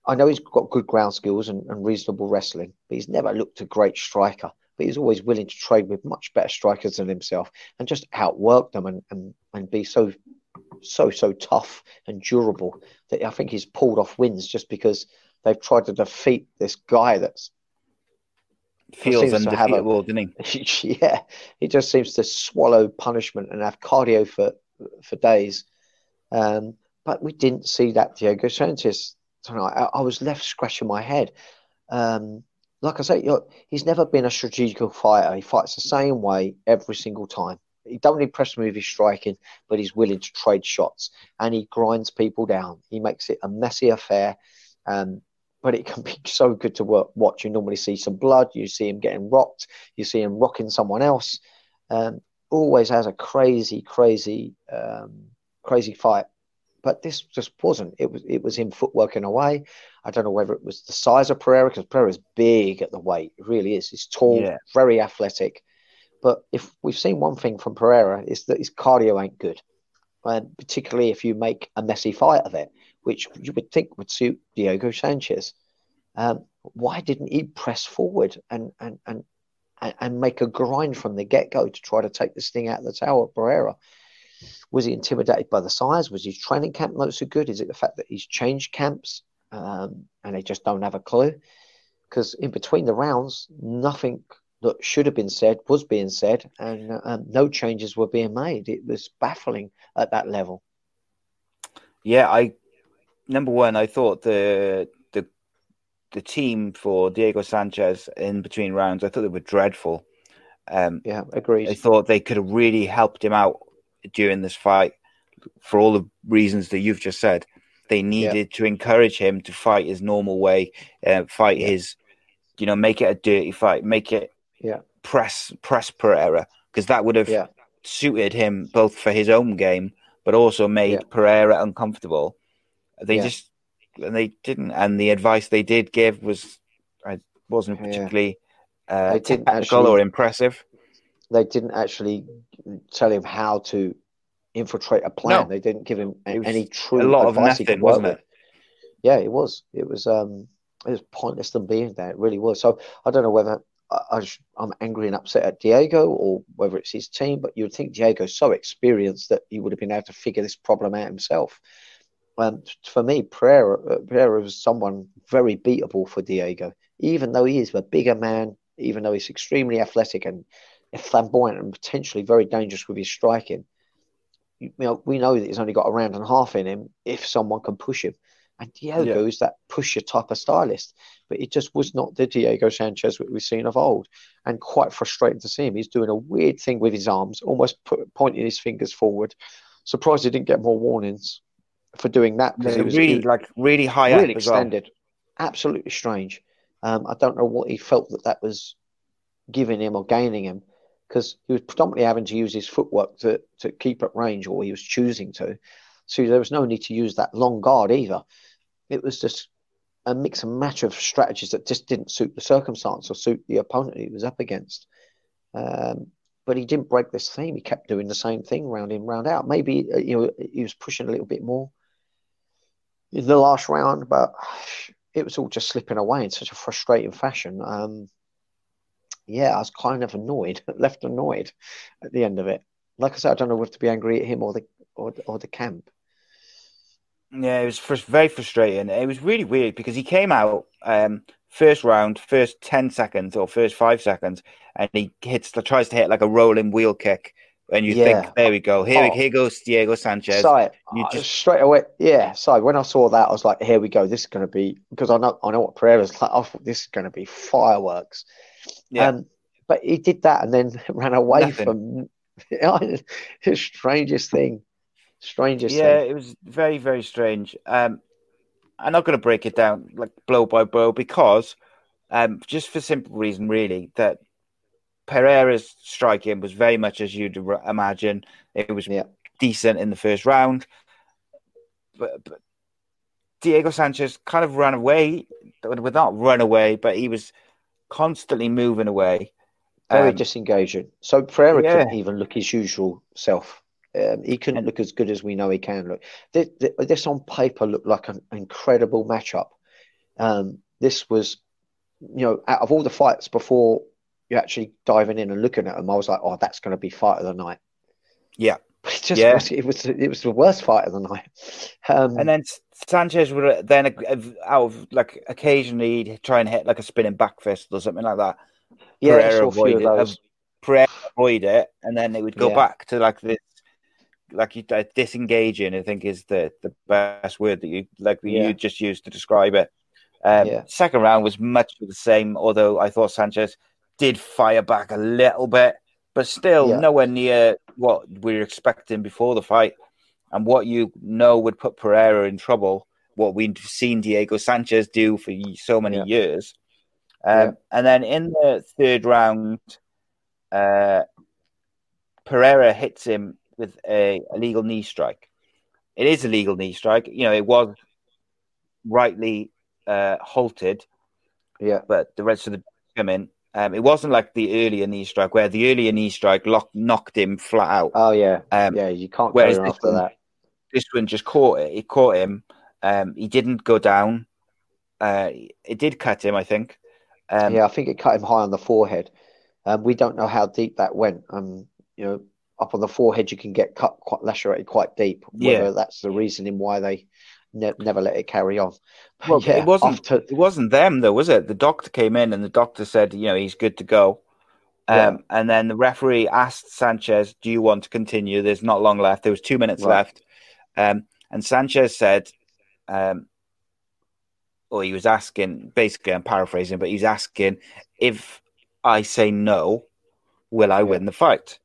I know he's got good ground skills and, and reasonable wrestling, but he's never looked a great striker. But he's always willing to trade with much better strikers than himself and just outwork them and, and, and be so so so tough and durable that I think he's pulled off wins just because they've tried to defeat this guy that's Feels seems to have a- undefeatable, didn't he? yeah, he just seems to swallow punishment and have cardio for for days. Um, but we didn't see that Diego Sanchez tonight. I, I was left scratching my head. Um, like I say, he's never been a strategical fighter. He fights the same way every single time. He don't impress me with his striking, but he's willing to trade shots and he grinds people down. He makes it a messy affair. Um, but it can be so good to work, watch. You normally see some blood, you see him getting rocked, you see him rocking someone else. Um, always has a crazy, crazy, um, crazy fight. But this just wasn't. It was it was him footworking away. I don't know whether it was the size of Pereira because Pereira's big at the weight. It really is. He's tall, Yeah. very athletic. But if we've seen one thing from Pereira, is that his cardio ain't good, and particularly if you make a messy fight of it, which you would think would suit Diego Sanchez. Um, why didn't he press forward and and and and, and make a grind from the get go to try to take this thing out of the tower, Pereira? Was he intimidated by the size? Was his training camp not so good? Is it the fact that he's changed camps um, and they just don't have a clue? Because in between the rounds, nothing that should have been said was being said, and um, no changes were being made. It was baffling at that level. Yeah, I number one, I thought the the the team for Diego Sanchez in between rounds, I thought they were dreadful. Um, Yeah, agreed. I thought they could have really helped him out during this fight for all the reasons that you've just said. They needed to encourage him to fight his normal way, uh, fight his, you know, make it a dirty fight, make it Yeah. press press Pereira because that would have Yeah. suited him both for his own game, but also made Yeah. Pereira uncomfortable. They Yeah. just and they didn't, and the advice they did give was I wasn't Yeah. particularly uh, They didn't technical actually- or impressive. They didn't actually tell him how to infiltrate a plan. No. They didn't give him a- any true a lot of advice he could nothing, wasn't with. it? Yeah, it was. It was. Um, it was pointless them being there. It really was. So I don't know whether I, I'm angry and upset at Diego or whether it's his team, but you would think Diego's so experienced that he would have been able to figure this problem out himself. Um, for me, Pereira, uh, Pereira was someone very beatable for Diego, even though he is a bigger man, even though he's extremely athletic and flamboyant and potentially very dangerous with his striking. You know, we know that he's only got a round and a half in him if someone can push him. And Diego is that pusher type of stylist, but it just was not the Diego Sanchez that we've seen of old. And quite frustrating to see him. He's doing a weird thing with his arms, almost put, pointing his fingers forward. Surprised he didn't get more warnings for doing that because he was really like really high really up as well. extended. Absolutely strange. Um, I don't know what he felt that that was giving him or gaining him because he was predominantly having to use his footwork to, to keep at range, or he was choosing to. So there was no need to use that long guard either. It was just a mix and match of strategies that just didn't suit the circumstance or suit the opponent he was up against. Um, but he didn't break this theme. He kept doing the same thing round in, round out. Maybe uh, you know he was pushing a little bit more in the last round, but it was all just slipping away in such a frustrating fashion. Um, yeah, I was kind of annoyed, left annoyed at the end of it. Like I said, I don't know whether to be angry at him or the or, or the camp. Yeah, it was frus- very frustrating. It was really weird because he came out um, first round, first ten seconds or first five seconds, and he hits, tries to hit like a rolling wheel kick, and you Yeah. think, there we go, here, Oh. here goes Diego Sanchez. You uh, just- straight away, yeah. So when I saw that, I was like, "Here we go. This is going to be because I know I know what Pereira's like. I thought this is going to be fireworks." Yeah. Um, but he did that and then ran away Nothing. from the strangest thing. Strangest yeah, thing. it was very, very strange. Um, I'm not going to break it down like blow by blow because, um, just for simple reason, really, that Pereira's striking was very much as you'd imagine. It was Yeah. decent in the first round, but, but Diego Sanchez kind of ran away, would not run away, but he was constantly moving away. Very Um, disengaging. So Pereira yeah. couldn't even look his usual self. Um, he couldn't look as good as we know he can look. This, this on paper looked like an incredible matchup. Um, this was, you know, out of all the fights before you're actually diving in and looking at them, I was like, oh, that's going to be fight of the night. Yeah. But it just Yeah. was, it was it was the worst fight of the night. Um, And then Sanchez would then out of like occasionally try and hit like a spinning back fist or something like that. yeah, Pereira saw a few of those. Pereira avoid it, and then it would go Yeah. back to like this, like you, uh, disengaging. I think is the the best word that you like that Yeah. you just used to describe it. Um, Yeah. Second round was much the same, although I thought Sanchez did fire back a little bit, but still nowhere near what we were expecting before the fight, and what you know would put Pereira in trouble what we've seen Diego Sanchez do for so many Yeah. years. Um, Yeah. And then in the third round, uh, Pereira hits him with a illegal knee strike. It is a legal knee strike. You know, it was rightly uh, halted, Yeah, but the rest of the come in. Um, it wasn't like the earlier knee strike, where the earlier knee strike lock, knocked him flat out. oh yeah, Um, yeah. You can't go whereas after that. This one just caught it. It caught him. Um, he didn't go down. Uh, it did cut him, I think. Um, yeah, I think it cut him high on the forehead. Um, we don't know how deep that went. Um, you know, up on the forehead, you can get cut quite lacerated quite deep. Whether Yeah. that's the reasoning why they ne- never let it carry on. Well, yeah, it wasn't. after- It wasn't them though, was it? The doctor came in and the doctor said, you know, he's good to go. Um, Yeah. And then the referee asked Sanchez, "Do you want to continue? There's not long left. There was two minutes Right. left." Um, and Sanchez said, um, or he was asking, basically, I'm paraphrasing, but he's asking, "If I say no, will I Yeah. win the fight?"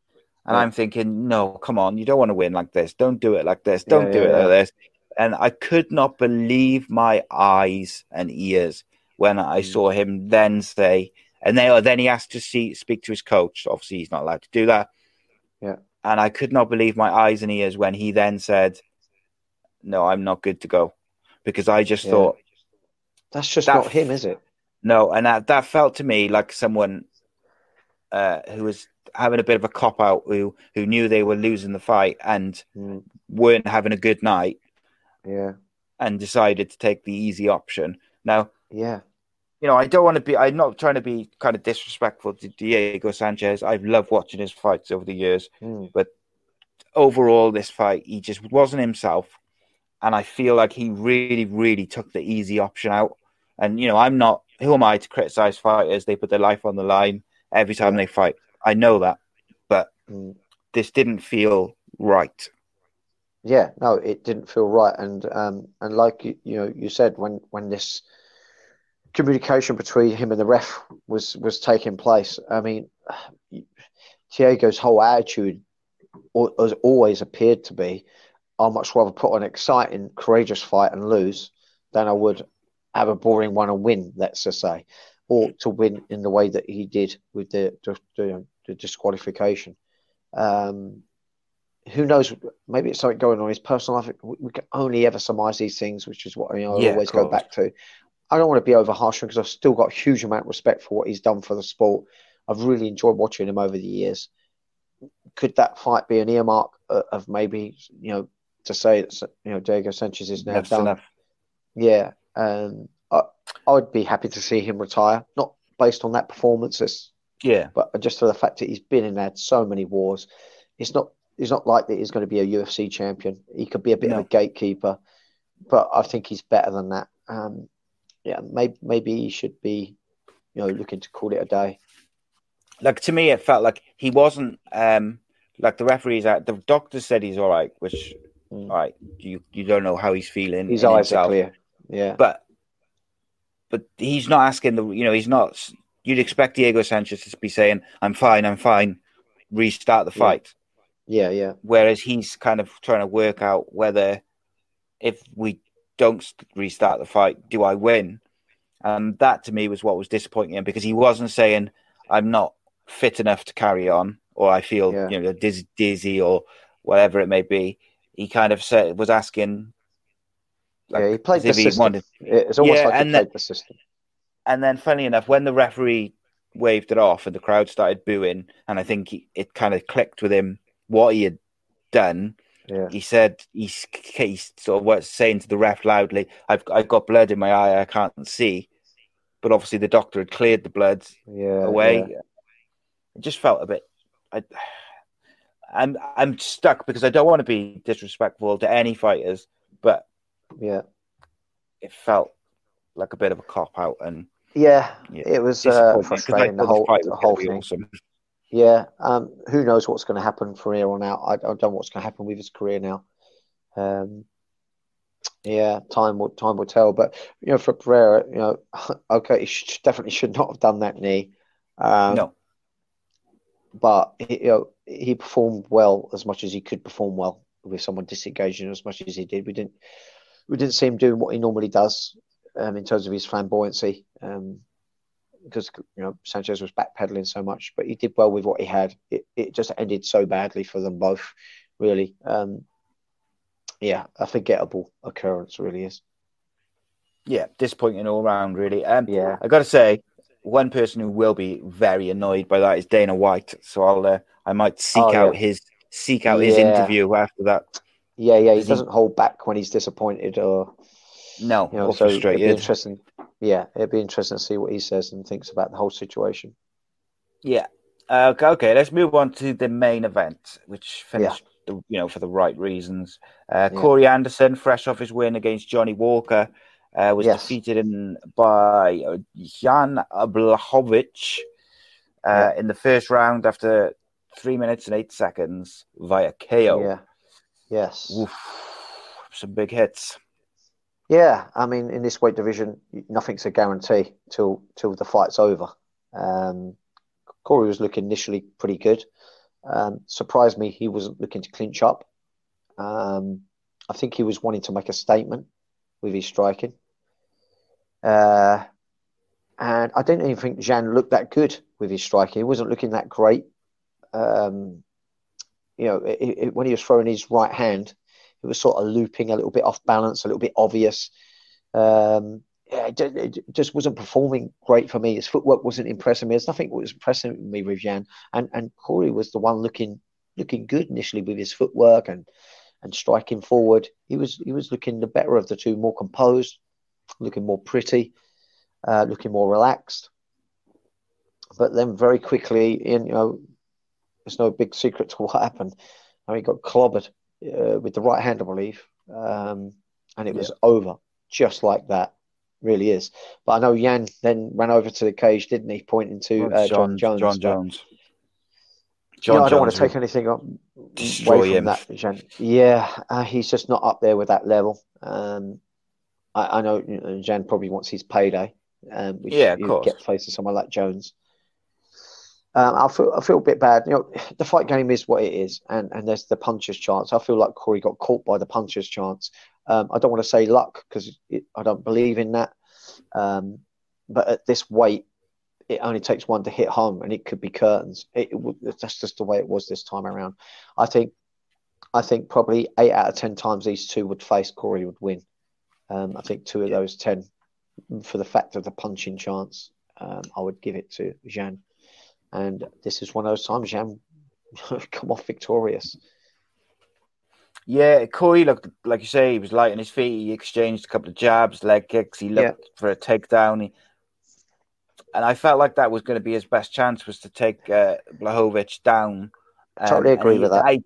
And Yeah. I'm thinking, "No, come on, you don't want to win like this. Don't do it like this. Don't Yeah, do it like this." And I could not believe my eyes and ears when I Mm. saw him then say, and then, then he asked to see speak to his coach. Obviously, he's not allowed to do that. Yeah. And I could not believe my eyes and ears when he then said, "No, I'm not good to go," because I just Yeah. thought, that's just that not him, is it? no, and that, that felt to me like someone uh, who was having a bit of a cop out, who who knew they were losing the fight and Mm, weren't having a good night, yeah, and decided to take the easy option. Now, yeah, you know, I don't want to be. I'm not trying to be kind of disrespectful to Diego Sanchez. I've loved watching his fights over the years. mm, Overall, this fight, he just wasn't himself, and I feel like he really, really took the easy option out. And you know, I'm not. Who am I to criticize fighters? They put their life on the line every time they fight. I know that, but mm. this didn't feel right. yeah. No, it didn't feel right, and um, and like you, you know, you said when when this communication between him and the ref was was taking place. I mean, Diego's whole attitude has always appeared to be, I'd much rather put on an exciting, courageous fight and lose than I would have a boring one and win. Let's just say, or to win in the way that he did with the the, the, the disqualification. Um, who knows? Maybe it's something going on in his personal life. We, we can only ever surmise these things, which is what you know, I Yeah, always go back to. I don't want to be over harsh because I've still got a huge amount of respect for what he's done for the sport. I've really enjoyed watching him over the years. Could that fight be an earmark of, of maybe you know to say that you know Diego Sanchez is now done? enough. Yeah, um, I, I'd be happy to see him retire, not based on that performance, Yeah, but just for the fact that he's been in had so many wars. It's not it's not like that he's going to be a UFC champion. He could be a bit No. of a gatekeeper, but I think he's better than that. Um, yeah, maybe maybe he should be, you know, looking to call it a day. like to me, it felt like he wasn't. um Like the referees. The doctor said he's all right, which Mm. all right. You you don't know how he's feeling. His eyes himself. are clear. Yeah, but but he's not asking the you know he's not you'd expect Diego Sanchez to be saying I'm fine I'm fine restart the fight yeah, yeah, whereas he's kind of trying to work out whether if we don't restart the fight do I win and that to me was what was disappointing because he wasn't saying I'm not fit enough to carry on or I feel Yeah. you know diz- dizzy or whatever it may be he kind of said was asking yeah. He played the system. wanted- It's almost Yeah, like he and played that- the system. And then, funny enough, when the referee waved it off and the crowd started booing, and I think he, it kind of clicked with him what he had done. Yeah, He said he's, he's sort of was saying to the ref loudly, "I've I've got blood in my eye, I can't see." But obviously, the doctor had cleared the blood yeah, away. yeah. It just felt a bit. I, I'm I'm stuck because I don't want to be disrespectful to any fighters, but yeah. it felt like a bit of a cop out and Yeah, Yeah, it was uh, disappointing, 'cause I frustrating the whole the whole thing. awesome. Yeah, um, who knows what's going to happen from here on out? I, I don't know what's going to happen with his career now. Um, yeah, time will time will tell. But you know, for Pereira, you know, okay, he should, definitely should not have done that knee. Um, no, but he, you know, he performed well as much as he could perform well with someone disengaging as much as he did. We didn't we didn't see him doing what he normally does um, in terms of his flamboyancy. Um, because you know Sanchez was backpedaling so much, but he did well with what he had. It, it just ended so badly for them both, really. Um, yeah, a forgettable occurrence, really is. Yeah, disappointing all round, really. Um, Yeah. I got to say, one person who will be very annoyed by that is Dana White. So I'll, uh, I might seek Oh, yeah. out his seek out his interview after that. Yeah, yeah, he Does he- doesn't hold back when he's disappointed or No, you know. or So it'd be interesting. Yeah, it'd be interesting to see what he says and thinks about the whole situation. Yeah. Uh, okay, okay, let's move on to the main event, which finished, the, you know, for the right reasons. Uh, Yeah. Corey Anderson, fresh off his win against Johnny Walker, uh, was Yes. defeated in, by Jan Blachowicz uh, in the first round after three minutes and eight seconds via KO. Yeah. Yes. Oof, some big hits. Yeah, I mean, in this weight division, nothing's a guarantee till till the fight's over. Um, Corey was looking initially pretty good. Um, surprised me he wasn't looking to clinch up. Um, I think he was wanting to make a statement with his striking. Uh, and I don't even think Jan looked that good with his striking. He wasn't looking that great. Um, you know, it, it, when he was throwing his right hand, it was sort of looping a little bit off balance, a little bit obvious. Um, yeah, it, it just wasn't performing great for me. His footwork wasn't impressing me. There's nothing was impressing me with Jan, and and Corey was the one looking looking good initially with his footwork and and striking forward. He was he was looking the better of the two, more composed, looking more pretty, uh, looking more relaxed. But then very quickly, in you know, it's no big secret to what happened. I mean, he got clobbered uh, with the right hand, I believe, um, and it was over just like that. Really is. But I know Jan then ran over to the cage, didn't he, pointing to uh, Jon, Jones. Jon Jones. you know, I don't want to take anything away from him. that. Yeah, uh, he's just not up there with that level. Um, I, I know you know, Jan probably wants his payday, um, which Yeah, of you course. get facing someone like Jones. Um, I feel I feel a bit bad. You know, the fight game is what it is, and and there's the puncher's chance. I feel like Corey got caught by the puncher's chance. Um, I don't want to say luck because I don't believe in that. Um, but at this weight, it only takes one to hit home, and it could be curtains. It, it, that's just the way it was this time around. I think, I think probably eight out of ten times these two would face Corey would win. Um, I think two of those ten, for the fact of the punching chance, um, I would give it to Jean. And this is one of those times Jean come off victorious. Yeah, Corey looked like you say he was light on his feet. He exchanged a couple of jabs, leg kicks. He looked for a takedown. He, and I felt like that was going to be his best chance was to take uh, Blachowicz down. Um, Totally agree he- with that. I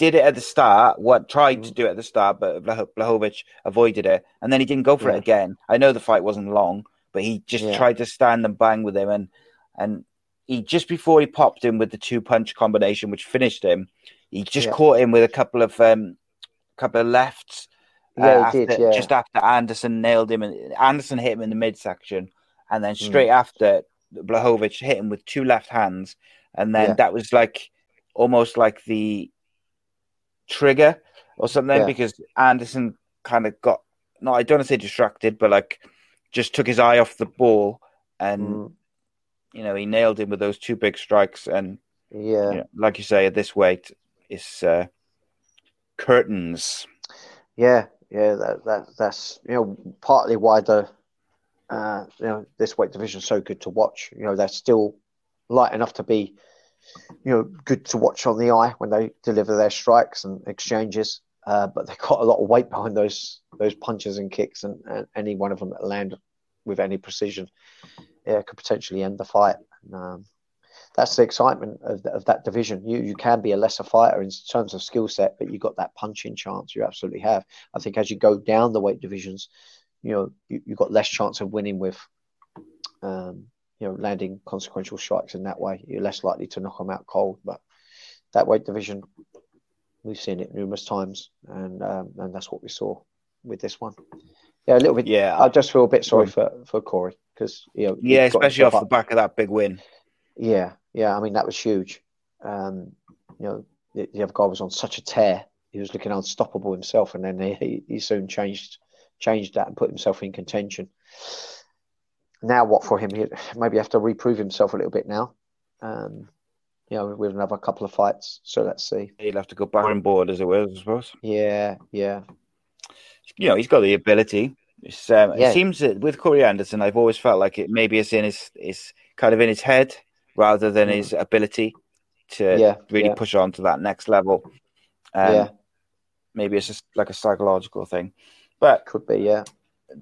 did it at the start. What tried to do it at the start, but Blachowicz avoided it, and then he didn't go for Yeah. it again. I know the fight wasn't long, but he just Yeah. tried to stand and bang with him, and and he just before he popped him with the two punch combination, which finished him, he just Yeah. caught him with a couple of um, couple of lefts. uh, Yeah, he did, after- yeah. Just after Anderson nailed him, and Anderson hit him in the midsection, and Mm. then straight after Blachowicz hit him with two left hands, and then that was like almost like the trigger or something Yeah. because Anderson kind of got no, I don't want to say distracted, but like just took his eye off the ball, and Mm, you know he nailed him with those two big strikes, and yeah. you know, like you say, at this weight, it's uh, curtains. Yeah, yeah, that, that that's you know partly why the uh, you know this weight division is so good to watch. You know, they're still light enough to be you know good to watch on the eye when they deliver their strikes and exchanges. Uh, but they've got a lot of weight behind those those punches and kicks, and, and any one of them that land with any precision, yeah, could potentially end the fight. And, um, that's the excitement of, of that division. You you can be a lesser fighter in terms of skill set, but you got that punching chance. You absolutely have. I think as you go down the weight divisions, you know you you got less chance of winning with, um, you know, landing consequential strikes in that way. You're less likely to knock them out cold. But that weight division, we've seen it numerous times, and um, and that's what we saw with this one. Yeah, a little bit. Yeah, I just feel a bit sorry for for Corey because you know yeah, especially off himself the back of that big win. Yeah, yeah. I mean, that was huge. Um, you know, the, the other guy was on such a tear. He was looking unstoppable himself, and then he, he soon changed changed that and put himself in contention. Now, what for him? He maybe have to reprove himself a little bit now. Um, you know, with another couple of fights. So let's see. He'll have to go back on board, as it were, I suppose. Yeah, yeah, You know, he's got the ability. It's, um, Yeah. It seems that with Corey Anderson, I've always felt like it maybe it's in his, it's kind of in his head rather than his ability to Mm. Yeah, really yeah. push on to that next level. Um, Yeah. Maybe it's just like a psychological thing. But could be. Yeah,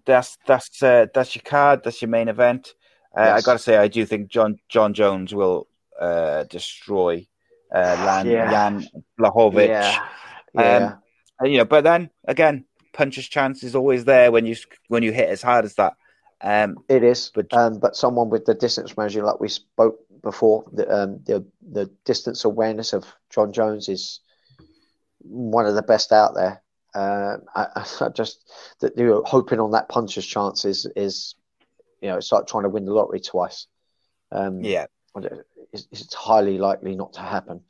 that's that's uh, that's your card. That's your main event. Uh, I got to say, I do think Jon Jon Jones will uh, destroy uh, Lan, Yeah. Jan Blachowicz. yeah, yeah. And, you know, but then again, puncher's chance is always there when you when you hit as hard as that. Um, It is, But- um, but someone with the distance measure, like we spoke before, the um, the the distance awareness of Jon Jones is one of the best out there. Uh, I, I just that you know, hoping on that puncher's chance is is you know it's like trying to win the lottery twice. Um, yeah, it's, it's highly likely not to happen.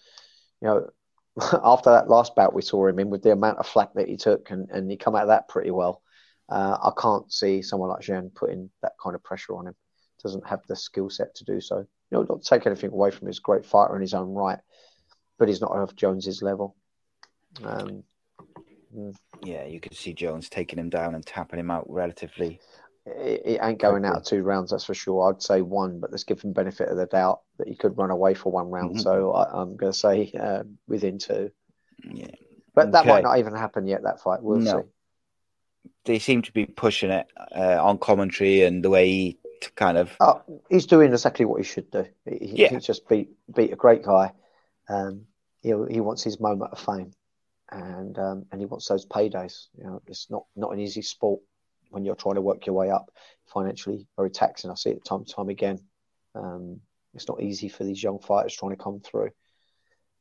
You know, after that last bout we saw him in with the amount of flack that he took, and, and he come out of that pretty well. Uh, I can't see someone like Jean putting that kind of pressure on him. Doesn't have the skill set to do so. You know, not take anything away from his great fighter in his own right, but he's not of Jones's level. Um, yeah, you could see Jones taking him down and tapping him out relatively. it, it ain't going out of two rounds, that's for sure. I'd say one, but let's give him benefit of the doubt that he could run away for one round. Mhm. So I, I'm going to say uh, within two. Yeah, But that might not even happen yet. That fight, we'll No. see. they seem to be pushing it uh, on commentary and the way he kind of Oh, he's doing exactly what he should do. He- Yeah. he just beat beat a great guy. Um, he he wants his moment of fame, and um, and he wants those paydays. You know, it's not not an easy sport when you're trying to work your way up financially. Very taxing. I see it time and time again. Um, it's not easy for these young fighters trying to come through.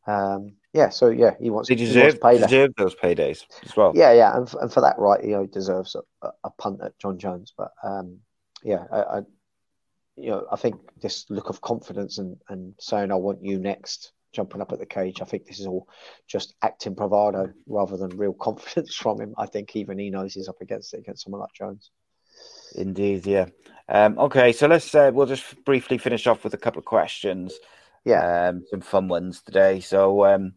Um, yeah, so yeah, he wants he wants deserve payday. deserve those paydays as well. Yeah, yeah, and, f- and for that, right, you know, he deserves a, a punt at Jon Jones. But um, yeah, I, I, you know, I think this look of confidence and, and saying "I want you next," jumping up at the cage. I think this is all just acting bravado rather than real confidence from him. I think even he knows he's up against it against someone like Jones. Indeed, yeah. Um, okay, so let's uh, we'll just briefly finish off with a couple of questions. Yeah, um, some fun ones today. So um,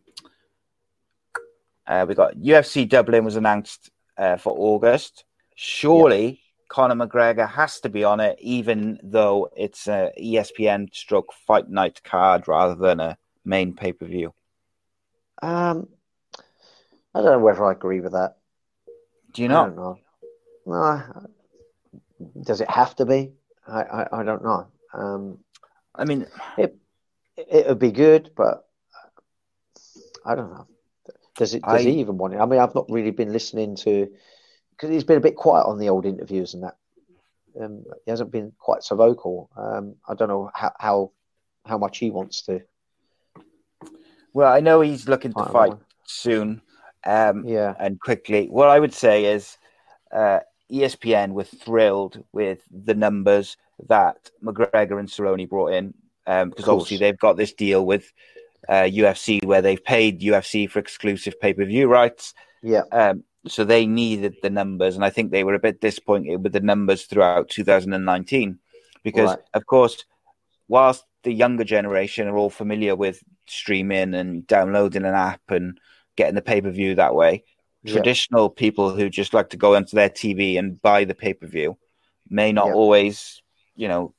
uh, we got UFC Dublin was announced uh, for August. Surely Conor McGregor has to be on it, even though it's a ESPN stroke fight night card rather than a main pay per view. um, I don't know whether I agree with that. Do you don't know. No, does it have to be? I, I, I don't know. Um, I mean, it it would be good, but I don't know. Does it? Does I- he even want it? I mean, I've not really been listening to because he's been a bit quiet on the old interviews and that. Um, he hasn't been quite so vocal. Um, I don't know how, how how much he wants to. Well, I know he's looking to fight know. soon um, Yeah, and quickly. What I would say is uh, ESPN were thrilled with the numbers that McGregor and Cerrone brought in um, because obviously they've got this deal with uh, UFC where they've paid UFC for exclusive pay per view rights. yeah, Um, so they needed the numbers, and I think they were a bit disappointed with the numbers throughout 2019 because, Right. of course, whilst the younger generation are all familiar with streaming and downloading an app and getting the pay per view that way, Yeah. traditional people who just like to go onto their TV and buy the pay per view may not Yeah. always, you know,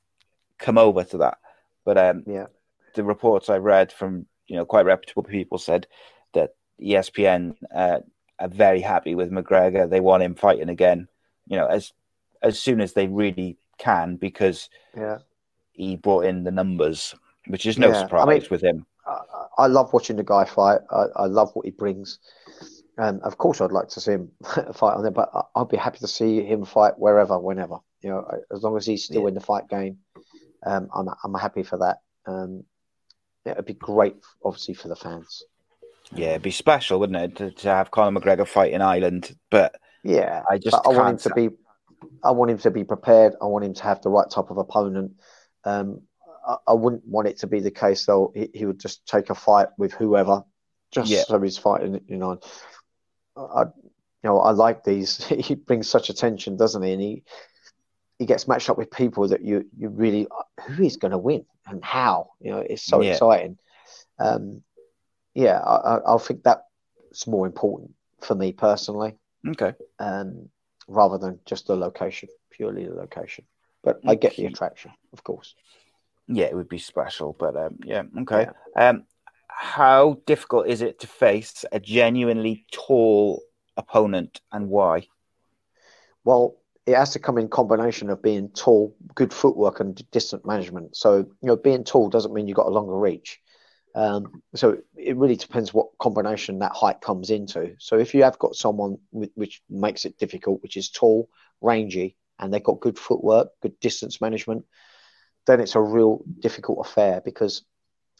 come over to that. But um, yeah, the reports I read from you know quite reputable people said that ESPN uh, are very happy with McGregor. They want him fighting again, you know, as as soon as they really can because yeah. He brought in the numbers, which is no Yeah, I surprise mean- with him. I, I love watching the guy fight. I, I love what he brings. Um, of course, I'd like to see him fight on there, but I- I'd be happy to see him fight wherever, whenever. You know, as long as he's still Yeah. in the fight game, um, I'm I'm happy for that. Um, it would be great, obviously, for the fans. Yeah, it'd be special, wouldn't it, to, to have Conor McGregor fight in Ireland? But Yeah, I just I want him to be. I want him to be prepared. I want him to have the right type of opponent. Um, I, I wouldn't want it to be the case though. He, he would just take a fight with whoever, just Yeah. so he's fighting. You know, I you know, I like these. he brings such attention, doesn't he? And he he gets matched up with people that you you really who is going to win and how. You know, it's so Yeah. exciting. Um, yeah, I, I, I think that's more important for me personally, Okay. um, rather than just the location, purely the location. But I get the attraction, of course. Yeah, it would be special, but um, yeah, okay. Um, how difficult is it to face a genuinely tall opponent, and why? Well, it has to come in combination of being tall, good footwork, and distance management. So, you know, being tall doesn't mean you've got a longer reach. Um, so it really depends what combination that height comes into. So if you have got someone with, which makes it difficult, which is tall, rangy, and they've got good footwork, good distance management, then it's a real difficult affair because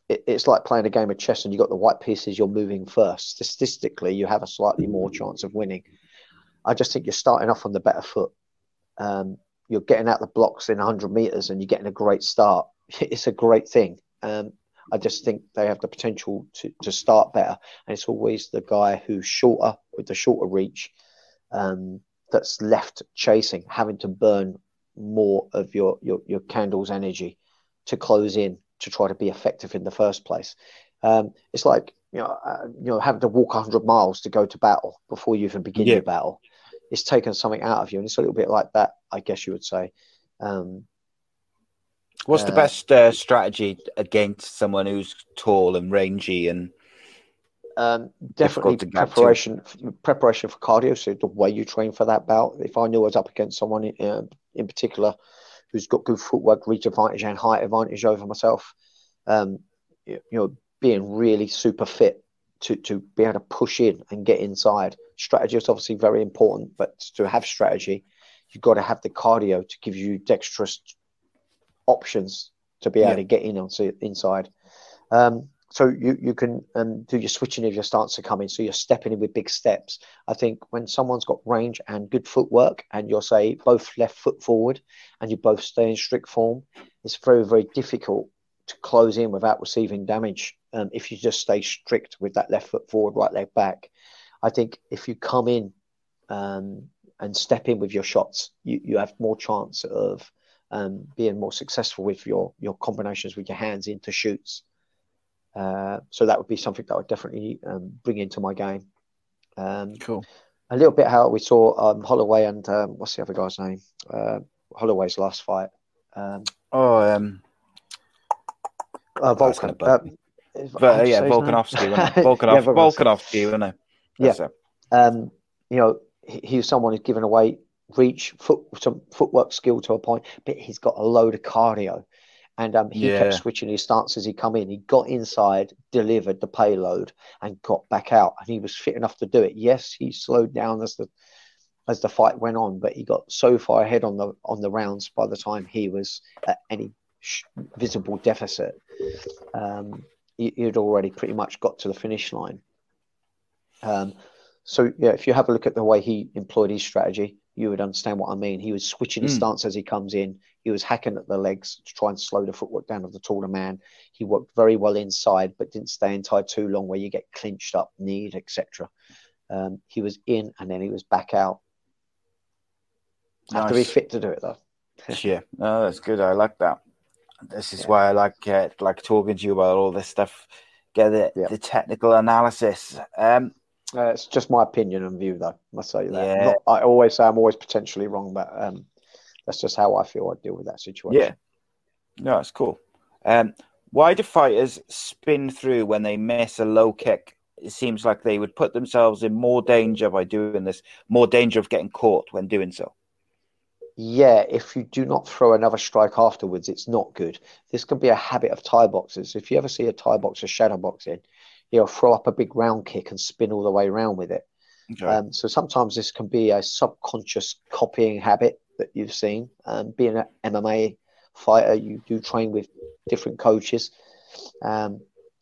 it, it's like playing a game of chess and you've got the white pieces you're moving first. Statistically, you have a slightly more chance of winning. I just think you're starting off on the better foot. Um, you're getting out the blocks in 100 meters and you're getting a great start. It's a great thing. Um, I just think they have the potential to, to start better. And it's always the guy who's shorter with the shorter reach um, that's left chasing, having to burn more of your, your, your candle's energy to close in to try to be effective in the first place. Um, it's like you know, uh, you know, having to walk 100 miles to go to battle before you even begin Yeah. your battle. It's taken something out of you, and it's a little bit like that, I guess you would say. Um, What's the Uh, best uh, strategy against someone who's tall and rangy and Um, definitely to preparation preparation for cardio. So the way you train for that bout. If I knew I was up against someone in, uh, in particular who's got good footwork, reach advantage, and height advantage over myself, um, you, know, being really super fit to to be able to push in and get inside. Strategy is obviously very important, but to have strategy, you've got to have the cardio to give you dexterous options to be able Yeah. to get in onto inside. Um, so you you can um, do your switching if your starts are coming. So you're stepping in with big steps. I think when someone's got range and good footwork, and you're say both left foot forward, and you both stay in strict form, it's very very difficult to close in without receiving damage. Um, if you just stay strict with that left foot forward, right leg back, I think if you come in um, and step in with your shots, you, you have more chance of um, being more successful with your your combinations with your hands into shoots. Uh, so that would be something that I would definitely um, bring into my game. Um, cool? a little bit how we saw um, Holloway and um, what's the other guy's name? Uh, Holloway's last fight. Um, Oh, um, uh, That's Vulcan. gonna Uh, but, uh, how do you yeah? Volkanovski, wasn't it? Yeah, Volkanov, Volkanovski. Volkanovski, wasn't it? Yeah. It. um, you know, he, he was someone who's given away reach, foot, some footwork skill to a point, but he's got a load of cardio. And um, he Yeah. kept switching his stance as he come in. He got inside, delivered the payload, and got back out. And he was fit enough to do it. Yes, he slowed down as the as the fight went on, but he got so far ahead on the on the rounds by the time he was at any sh- visible deficit. Um, he, he'd already pretty much got to the finish line. Um, so yeah, if you have a look at the way he employed his strategy, you would understand what I mean. He was switching his Mm. stance as he comes in. He was hacking at the legs to try and slow the footwork down of the taller man. He worked very well inside, but didn't stay inside too long, where you get clinched up, kneed, etc. Um, he was in and then he was back out. Have to be fit to do it though. Yeah, no, that's good. I like that. This is Yeah. why I like uh, like talking to you about all this stuff. Get the, Yeah. the technical analysis. Um, Uh, it's just my opinion and view, though. I must say that. Yeah. Not, I always say I'm always potentially wrong, but um, that's just how I feel I deal with that situation. yeah, no, it's cool. Um, why do fighters spin through when they miss a low kick? It seems like they would put themselves in more danger by doing this, more danger of getting caught when doing so. Yeah, if you do not throw another strike afterwards, it's not good. This can be a habit of Thai boxers. If you ever see a Thai boxer shadow boxing, he'll throw up a big round kick and spin all the way around with it. Okay. Um, so sometimes this can be a subconscious copying habit that you've seen. Um, being an MMA fighter, you do train with different coaches. Um,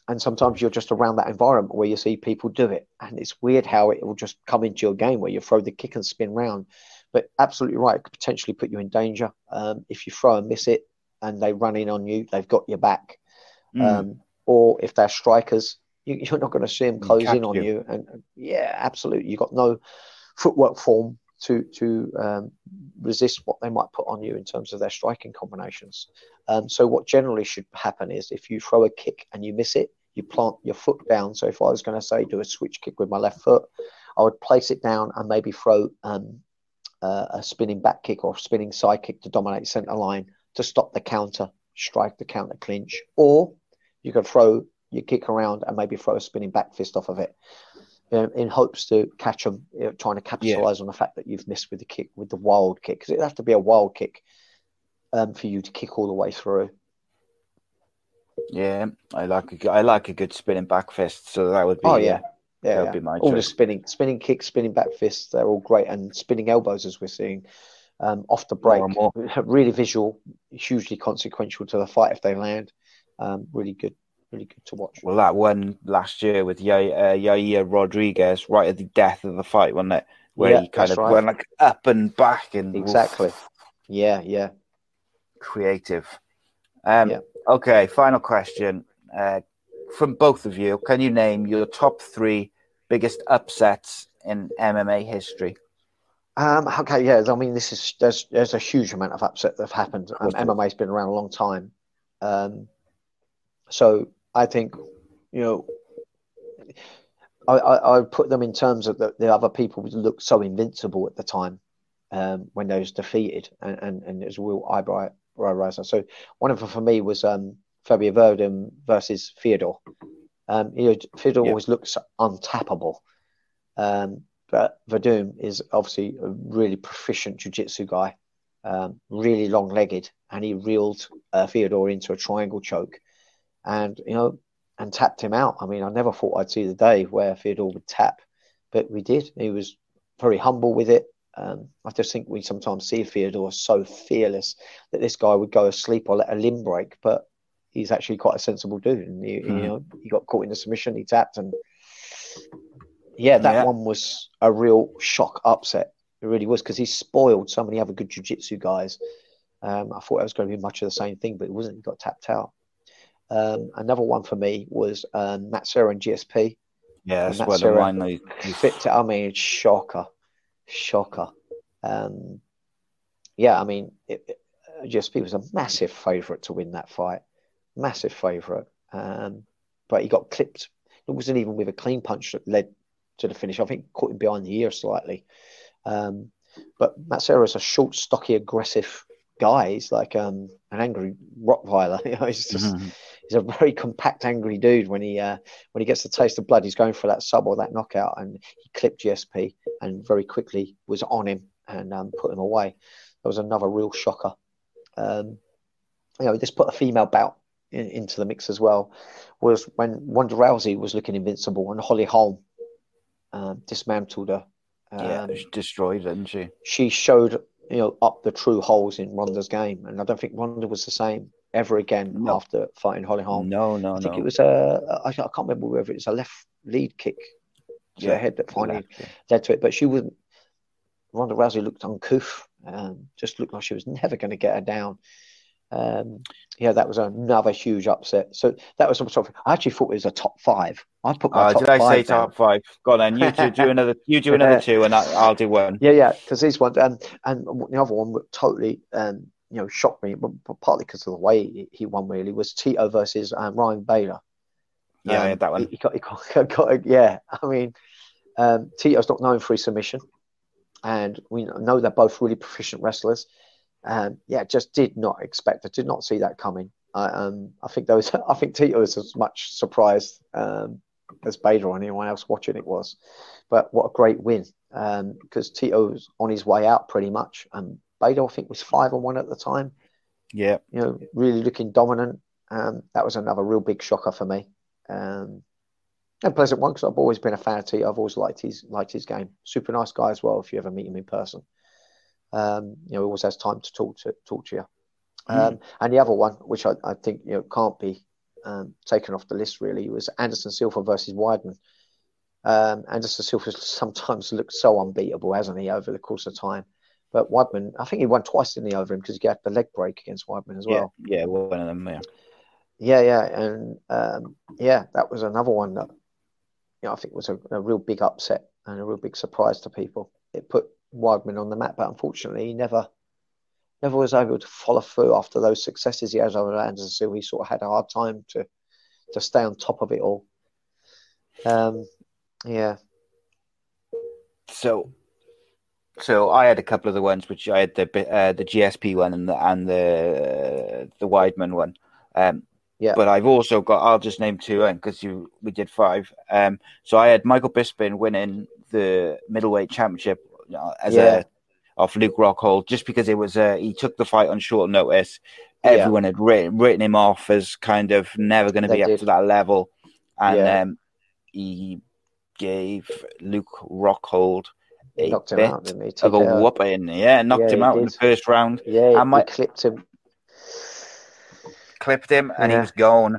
and sometimes you're just around that environment where you see people do it. And it's weird how it will just come into your game where you throw the kick and spin round. But absolutely right, it could potentially put you in danger. Um, if you throw and miss it and they run in on you, they've got your back. Mm. Um, or if they're strikers, you, you're not going to see them close in on you. you. And and yeah, absolutely. You've got no footwork form to to um, resist what they might put on you in terms of their striking combinations. Um, so what generally should happen is if you throw a kick and you miss it, you plant your foot down. So if I was going to say do a switch kick with my left foot, I would place it down and maybe throw um, uh, a spinning back kick or spinning side kick to dominate centre line to stop the counter, strike the counter clinch, or you can throw your kick around and maybe throw a spinning back fist off of it. In, in hopes to catch them, you know, trying to capitalize on the fact that you've missed with the kick, with the wild kick, because it'd have to be a wild kick um, for you to kick all the way through. Yeah, I like a, I like a good spinning back fist. So that would be Oh yeah, yeah. that would yeah. be my all the choice. spinning, spinning kicks, spinning back fists, they're all great, and spinning elbows as we're seeing um, off the break, More and really visual, hugely consequential to the fight if they land. Um, really good, really good to watch. Well, that one last year with uh, Yair Rodriguez right at the death of the fight, wasn't it? Where Yeah, he kind of right. went like up and back and oof, Exactly. Yeah, yeah. creative. Um, Yeah. Okay, final question uh, from both of you. Can you name your top three biggest upsets in MMA history? Um, okay, yeah. I mean, this is there's there's a huge amount of upset that have happened. Um, course there is. MMA's been around a long time, um, so I think you know, I, I I put them in terms of the, the other people who looked so invincible at the time um, when they was defeated, and and, and it was a real eyebrow raiser. So one of them for me was um, Fabio Werdum versus Fedor. Um, you know, Fedor Yeah. always looks untappable. Um, but Werdum is obviously a really proficient jiu-jitsu guy, um, really long-legged, and he reeled uh, Fedor into a triangle choke, and you know, and tapped him out. I mean, I never thought I'd see the day where Fedor would tap, but we did. He was very humble with it. Um, I just think we sometimes see Fedor so fearless that this guy would go asleep or let a limb break, but he's actually quite a sensible dude. And he, Hmm. you know, he got caught in the submission, he tapped, and yeah, that Yeah. one was a real shock upset. It really was because he spoiled so many other good jiu-jitsu guys. Um, I thought it was going to be much of the same thing, but it wasn't. He got tapped out. Um, another one for me was um, Matt Serra and GSP. Yeah, that's where of Serra mine. Like, Fit to, I mean, it's shocker, shocker. Um, yeah, I mean, it, it, GSP was a massive favourite to win that fight, massive favourite. Um, but he got clipped. It wasn't even with a clean punch that led to the finish. I think caught him behind the ear slightly. Um, but Matt Serra is a short, stocky, aggressive guy. He's like um, an angry Rottweiler. You know, he's just Mhm. He's a very compact, angry dude. When he uh, when he gets the taste of blood, he's going for that sub or that knockout, and he clipped GSP and very quickly was on him and um, put him away. That was another real shocker. Um, you know, this put a female bout in, into the mix as well. Was when Ronda Rousey was looking invincible and Holly Holm um, dismantled her. yeah, Um, she destroyed, didn't she? she showed you know up the true holes in Ronda's game, and I don't think Ronda was the same ever again No. after fighting Holly Holm. No, no, I think no. it was a I, I can't remember whether it was a left lead kick to Yeah, the head that finally yeah. led to it, but she wasn't. Ronda Rousey looked uncouth, and just looked like she was never going to get her down. Um, yeah, that was another huge upset. So that was sort of. I actually thought it was a top five. I put my Uh, top did I five say down. top five? Go on, then. You two do another. You do another two, and I, I'll do one. Yeah, yeah, because these ones, um, and the other one that totally, um, you know, shocked me, but, but partly because of the way he, won. Really, was Tito versus um, Ryan Bader. Yeah, Um, that one. He, he got, he got, got, yeah, I mean, um, Tito's not known for his submission, and we know they're both really proficient wrestlers. Um, yeah, just did not expect I did not see that coming. I, um, I think those, I think Tito was as much surprised um, as Bader or anyone else watching it was. But what a great win um, because Tito's on his way out pretty much. And Bader, I think, was five and one at the time. Yeah, You know, really looking dominant. Um, that was another real big shocker for me. Um, a pleasant one because I've always been a fan of Tito. I've always liked his liked his game. Super nice guy as well. If you ever meet him in person, um, you know, he always has time to talk to talk to you. Um, and the other one, which I, I think you know can't be um, taken off the list really, was Anderson Silva versus Weidman. Um, Anderson Silva sometimes looks so unbeatable, hasn't he, over the course of time? But Weidman, I think he won twice in the over him because he got the leg break against Weidman as well. yeah, yeah, one of them. Yeah, Yeah, yeah, and um, yeah, that was another one that you know I think was a, a real big upset and a real big surprise to people. it put Weidman on the map. But unfortunately, he never never was able to follow through after those successes he had over Anderson Silva. He sort of had a hard time to to stay on top of it all. Um, yeah, So, so I had a couple of the ones which I had the uh, the GSP one and the and the the Weidman one. Um, Yeah. But I've also got. I'll just name two because you we did five. Um, so I had Michael Bisping winning the middleweight championship uh, as Yeah. a off Luke Rockhold just because it was uh, he took the fight on short notice. Yeah. Everyone had written, written him off as kind of never going to be up to that level, and Yeah. um, he gave Luke Rockhold a knocked him out, didn't he? of a TKO. whooping. Yeah, knocked Yeah, him he out in the first round, Yeah, he, And my- clipped him. clipped him, and he Yeah. was gone.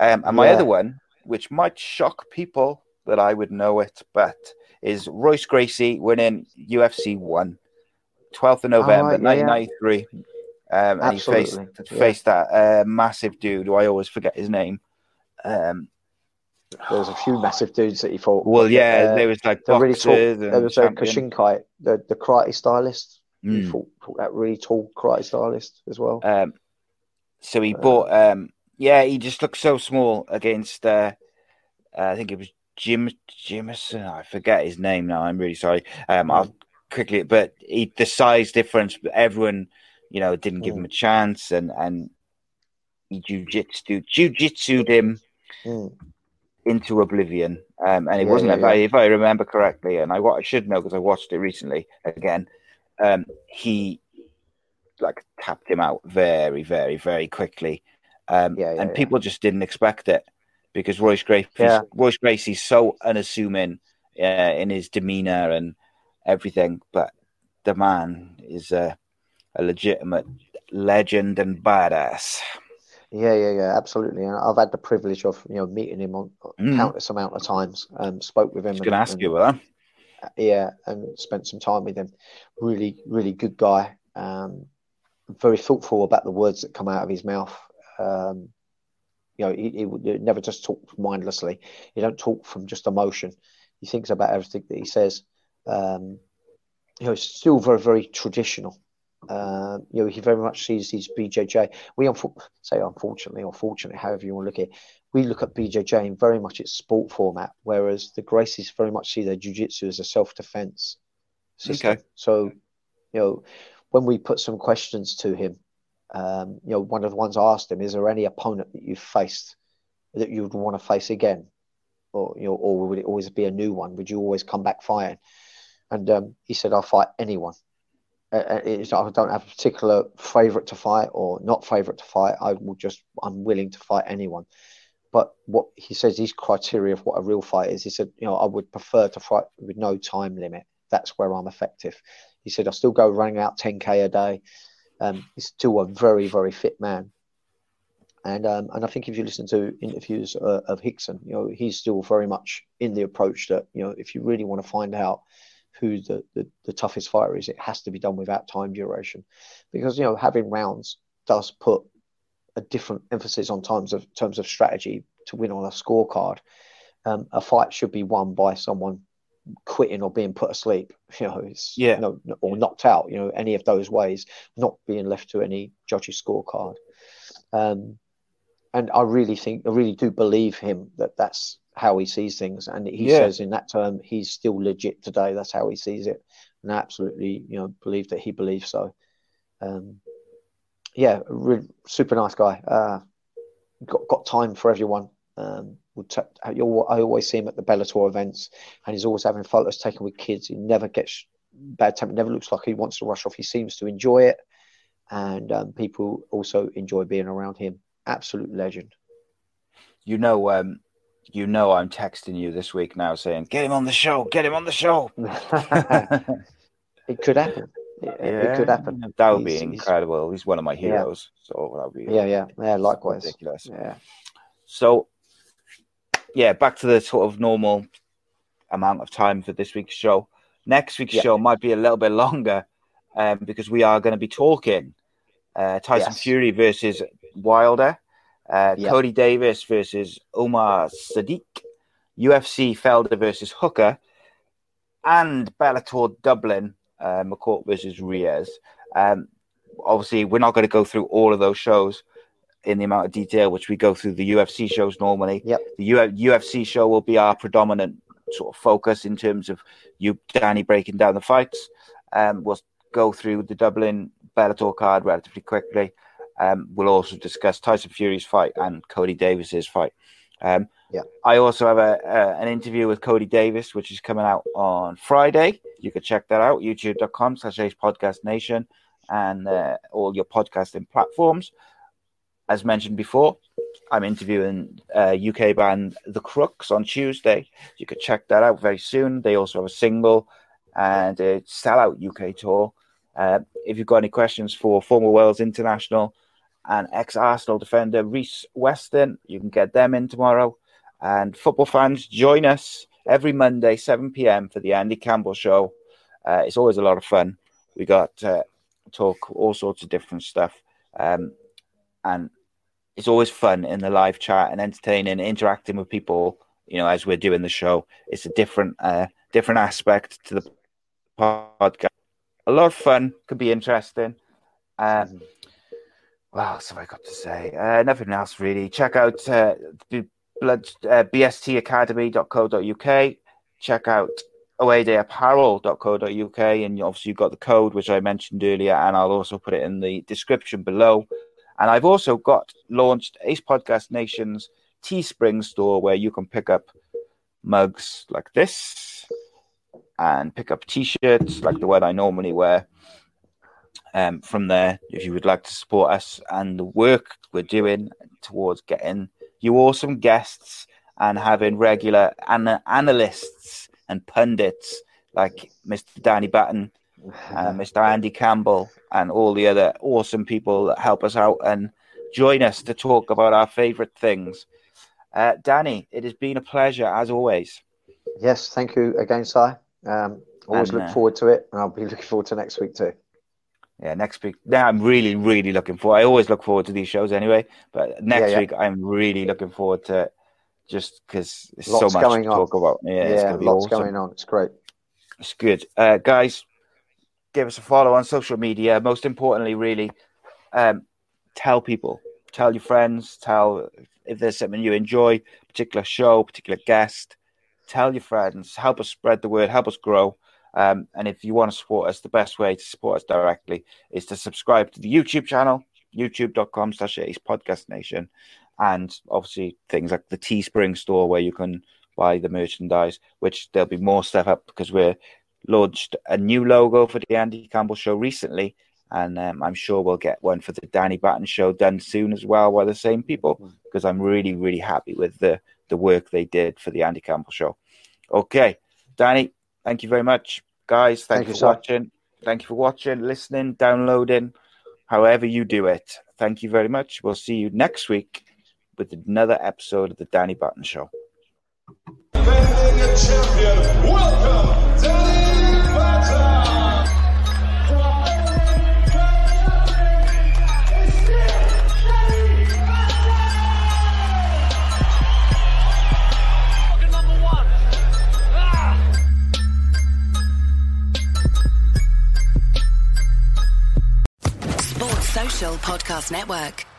Um, and my Yeah. other one, which might shock people that I would know it, but is Royce Gracie winning UFC one. 12th of November, right, yeah, yeah. 1993. Um, and he faced, faced that uh, massive dude who I always forget his name. Um, There was a few massive dudes that he fought. well, yeah, Uh, there was like the really tall. and There was a. Koshinkai, the the karate stylist. He Mm. fought, fought that really tall karate stylist as well. Um, so he Uh, bought. Um, yeah, he just looked so small against. Uh, I think it was Jim Jimmerson. I forget his name now. I'm really sorry. Um, I'll quickly, but he, the size difference. Everyone, you know, didn't give him a chance, and and he jujitsu jujitsued him Mm. Into oblivion. Um, and it Yeah, wasn't yeah, if I if I remember correctly, and I, I should know because I watched it recently again. Um, he like tapped him out very, very, very quickly, um, and people just didn't expect it because Royce Gracie, Yeah. Royce Gracie's so unassuming uh, in his demeanor and everything, but the man is a, a legitimate legend and badass. Yeah, yeah, yeah, absolutely. And I've had the privilege of you know meeting him on Mm. countless amount of times. Um, spoke with him. Going to and- ask and- you about that. yeah, and spent some time with him. Really, really good guy. Um, very thoughtful about the words that come out of his mouth. Um, you know, he, he would never just talk mindlessly. He don't talk from just emotion. He thinks about everything that he says. Um, you know, he's still very, very traditional. Um, you know, he very much sees his BJJ. We unfo- say unfortunately or fortunately, however you want to look at it, we look at BJJ in very much its sport format, whereas the Gracies very much see their jiu-jitsu as a self-defense system. Okay. So, you know, when we put some questions to him, um, you know, one of the ones I asked him, is there any opponent that you've faced that you would want to face again? Or, you know, or would it always be a new one? Would you always come back fighting? And um, he said, I'll fight anyone. Uh, uh, I don't have a particular favourite to fight or not favourite to fight. I will just, I'm willing to fight anyone. But what he says, his criteria of what a real fight is, he said, you know, I would prefer to fight with no time limit. That's where I'm effective. He said, I still go running out 10k a day. Um, he's still a very, very fit man. And um, and I think if you listen to interviews uh, of Rickson, you know, he's still very much in the approach that you know, if you really want to find out who the, the, the toughest fighter is, it has to be done without time duration, because you know having rounds does put a different emphasis on terms of terms of strategy to win on a scorecard. Um, a fight should be won by someone quitting or being put asleep, you know, it's, Yeah. you know, or knocked out, you know, any of those ways, not being left to any judge's scorecard. Um, and I really think, I really do believe him that that's how he sees things. And he Yeah. says in that term, he's still legit today. That's how he sees it. And I absolutely, you know, believe that he believes so. Um, yeah, super nice guy. Uh, got got time for everyone. Um, would ta- you I always see him at the Bellator events, and he's always having photos taken with kids. He never gets bad temper. Never looks like he wants to rush off. He seems to enjoy it, and um, people also enjoy being around him. Absolute legend. You know, um, you know, I'm texting you this week now saying, "Get him on the show, get him on the show." it could happen. It, it could happen. That would be He's- he's- incredible. He's one of my heroes, so that would be Yeah, yeah, yeah. Likewise. ridiculous. Yeah, So, yeah, back to the sort of normal amount of time for this week's show. Next week's Yeah. show might be a little bit longer um, because we are going to be talking uh, Tyson Yes. Fury versus Wilder, uh, Yeah. Kody Davies versus Umar Siddiq, UFC Felder versus Hooker, and Bellator Dublin, uh, McCourt versus Reyes. Um, obviously, we're not going to go through all of those shows in the amount of detail which we go through the UFC shows normally. Yep. The U- UFC show will be our predominant sort of focus in terms of you, Danny, breaking down the fights. Um, we'll go through the Dublin Bellator card relatively quickly. Um, we'll also discuss Tyson Fury's fight and Kody Davies's fight. Um, Yeah. I also have a, an interview with Cody Davis, which is coming out on Friday. You can check that out, youtube.com slash Podcast Nation and uh, all your podcasting platforms. As mentioned before, I'm interviewing uh, UK band The Crooks on Tuesday. You could check that out very soon. They also have a single and a sellout UK tour. Uh, if you've got any questions for former Wales international and ex Arsenal defender Rhys Weston, you can get them in tomorrow. And football fans, join us every Monday, 7 p.m. for the Andy Campbell Show. Uh, it's always a lot of fun. We got talk all sorts of different stuff. Um, and it's always fun in the live chat and entertaining, interacting with people. You know, as we're doing the show, it's a different, uh, different aspect to the podcast. A lot of fun, could be interesting. Uh, what else have I got to say? Uh, nothing else really. Check out uh, blood uh, bstacademy.co.uk. Check out awaydayapparel.co.uk, and obviously you've got the code which I mentioned earlier, and I'll also put it in the description below. And I've also got launched Ace Podcast Nation's Teespring store where you can pick up mugs like this and pick up t-shirts like the one I normally wear. Um, from there, if you would like to support us and the work we're doing towards getting you awesome guests and having regular ana- analysts and pundits like Mr. Danny Batten, uh, Mr. Andy Campbell, and all the other awesome people that help us out and join us to talk about our favorite things. Uh, Danny, it has been a pleasure as always. Yes, thank you again, Si. Um, always And, look uh, forward to it, and I'll be looking forward to next week too. Yeah, next week. Now I'm really, really looking forward. I always look forward to these shows anyway, but next yeah. week I'm really looking forward to just because there's Lots so much going to on. talk about. Yeah, it's Yeah, gonna be lots awesome. going on. It's great. It's good. Uh, guys, give us a follow on social media. Most importantly, really, um, tell people, tell your friends, tell if there's something you enjoy, particular show, particular guest, tell your friends, help us spread the word, help us grow. Um, and if you want to support us, the best way to support us directly is to subscribe to the YouTube channel, youtube.com slash Podcast Nation. And obviously things like the Teespring store where you can buy the merchandise, which there'll be more stuff up because we're launched a new logo for the Andy Campbell show recently. And um, I'm sure we'll get one for the Danny Batten show done soon as well by the same people because I'm really, really happy with the, the work they did for the Andy Campbell show. Okay, Danny, thank you very much. Guys, thank, Thank you you, for sir. watching. Thank you for watching, listening, downloading, however you do it. Thank you very much. We'll see you next week with another episode of the Danny Batten Show. Defending champion, welcome, Danny Podcast Network.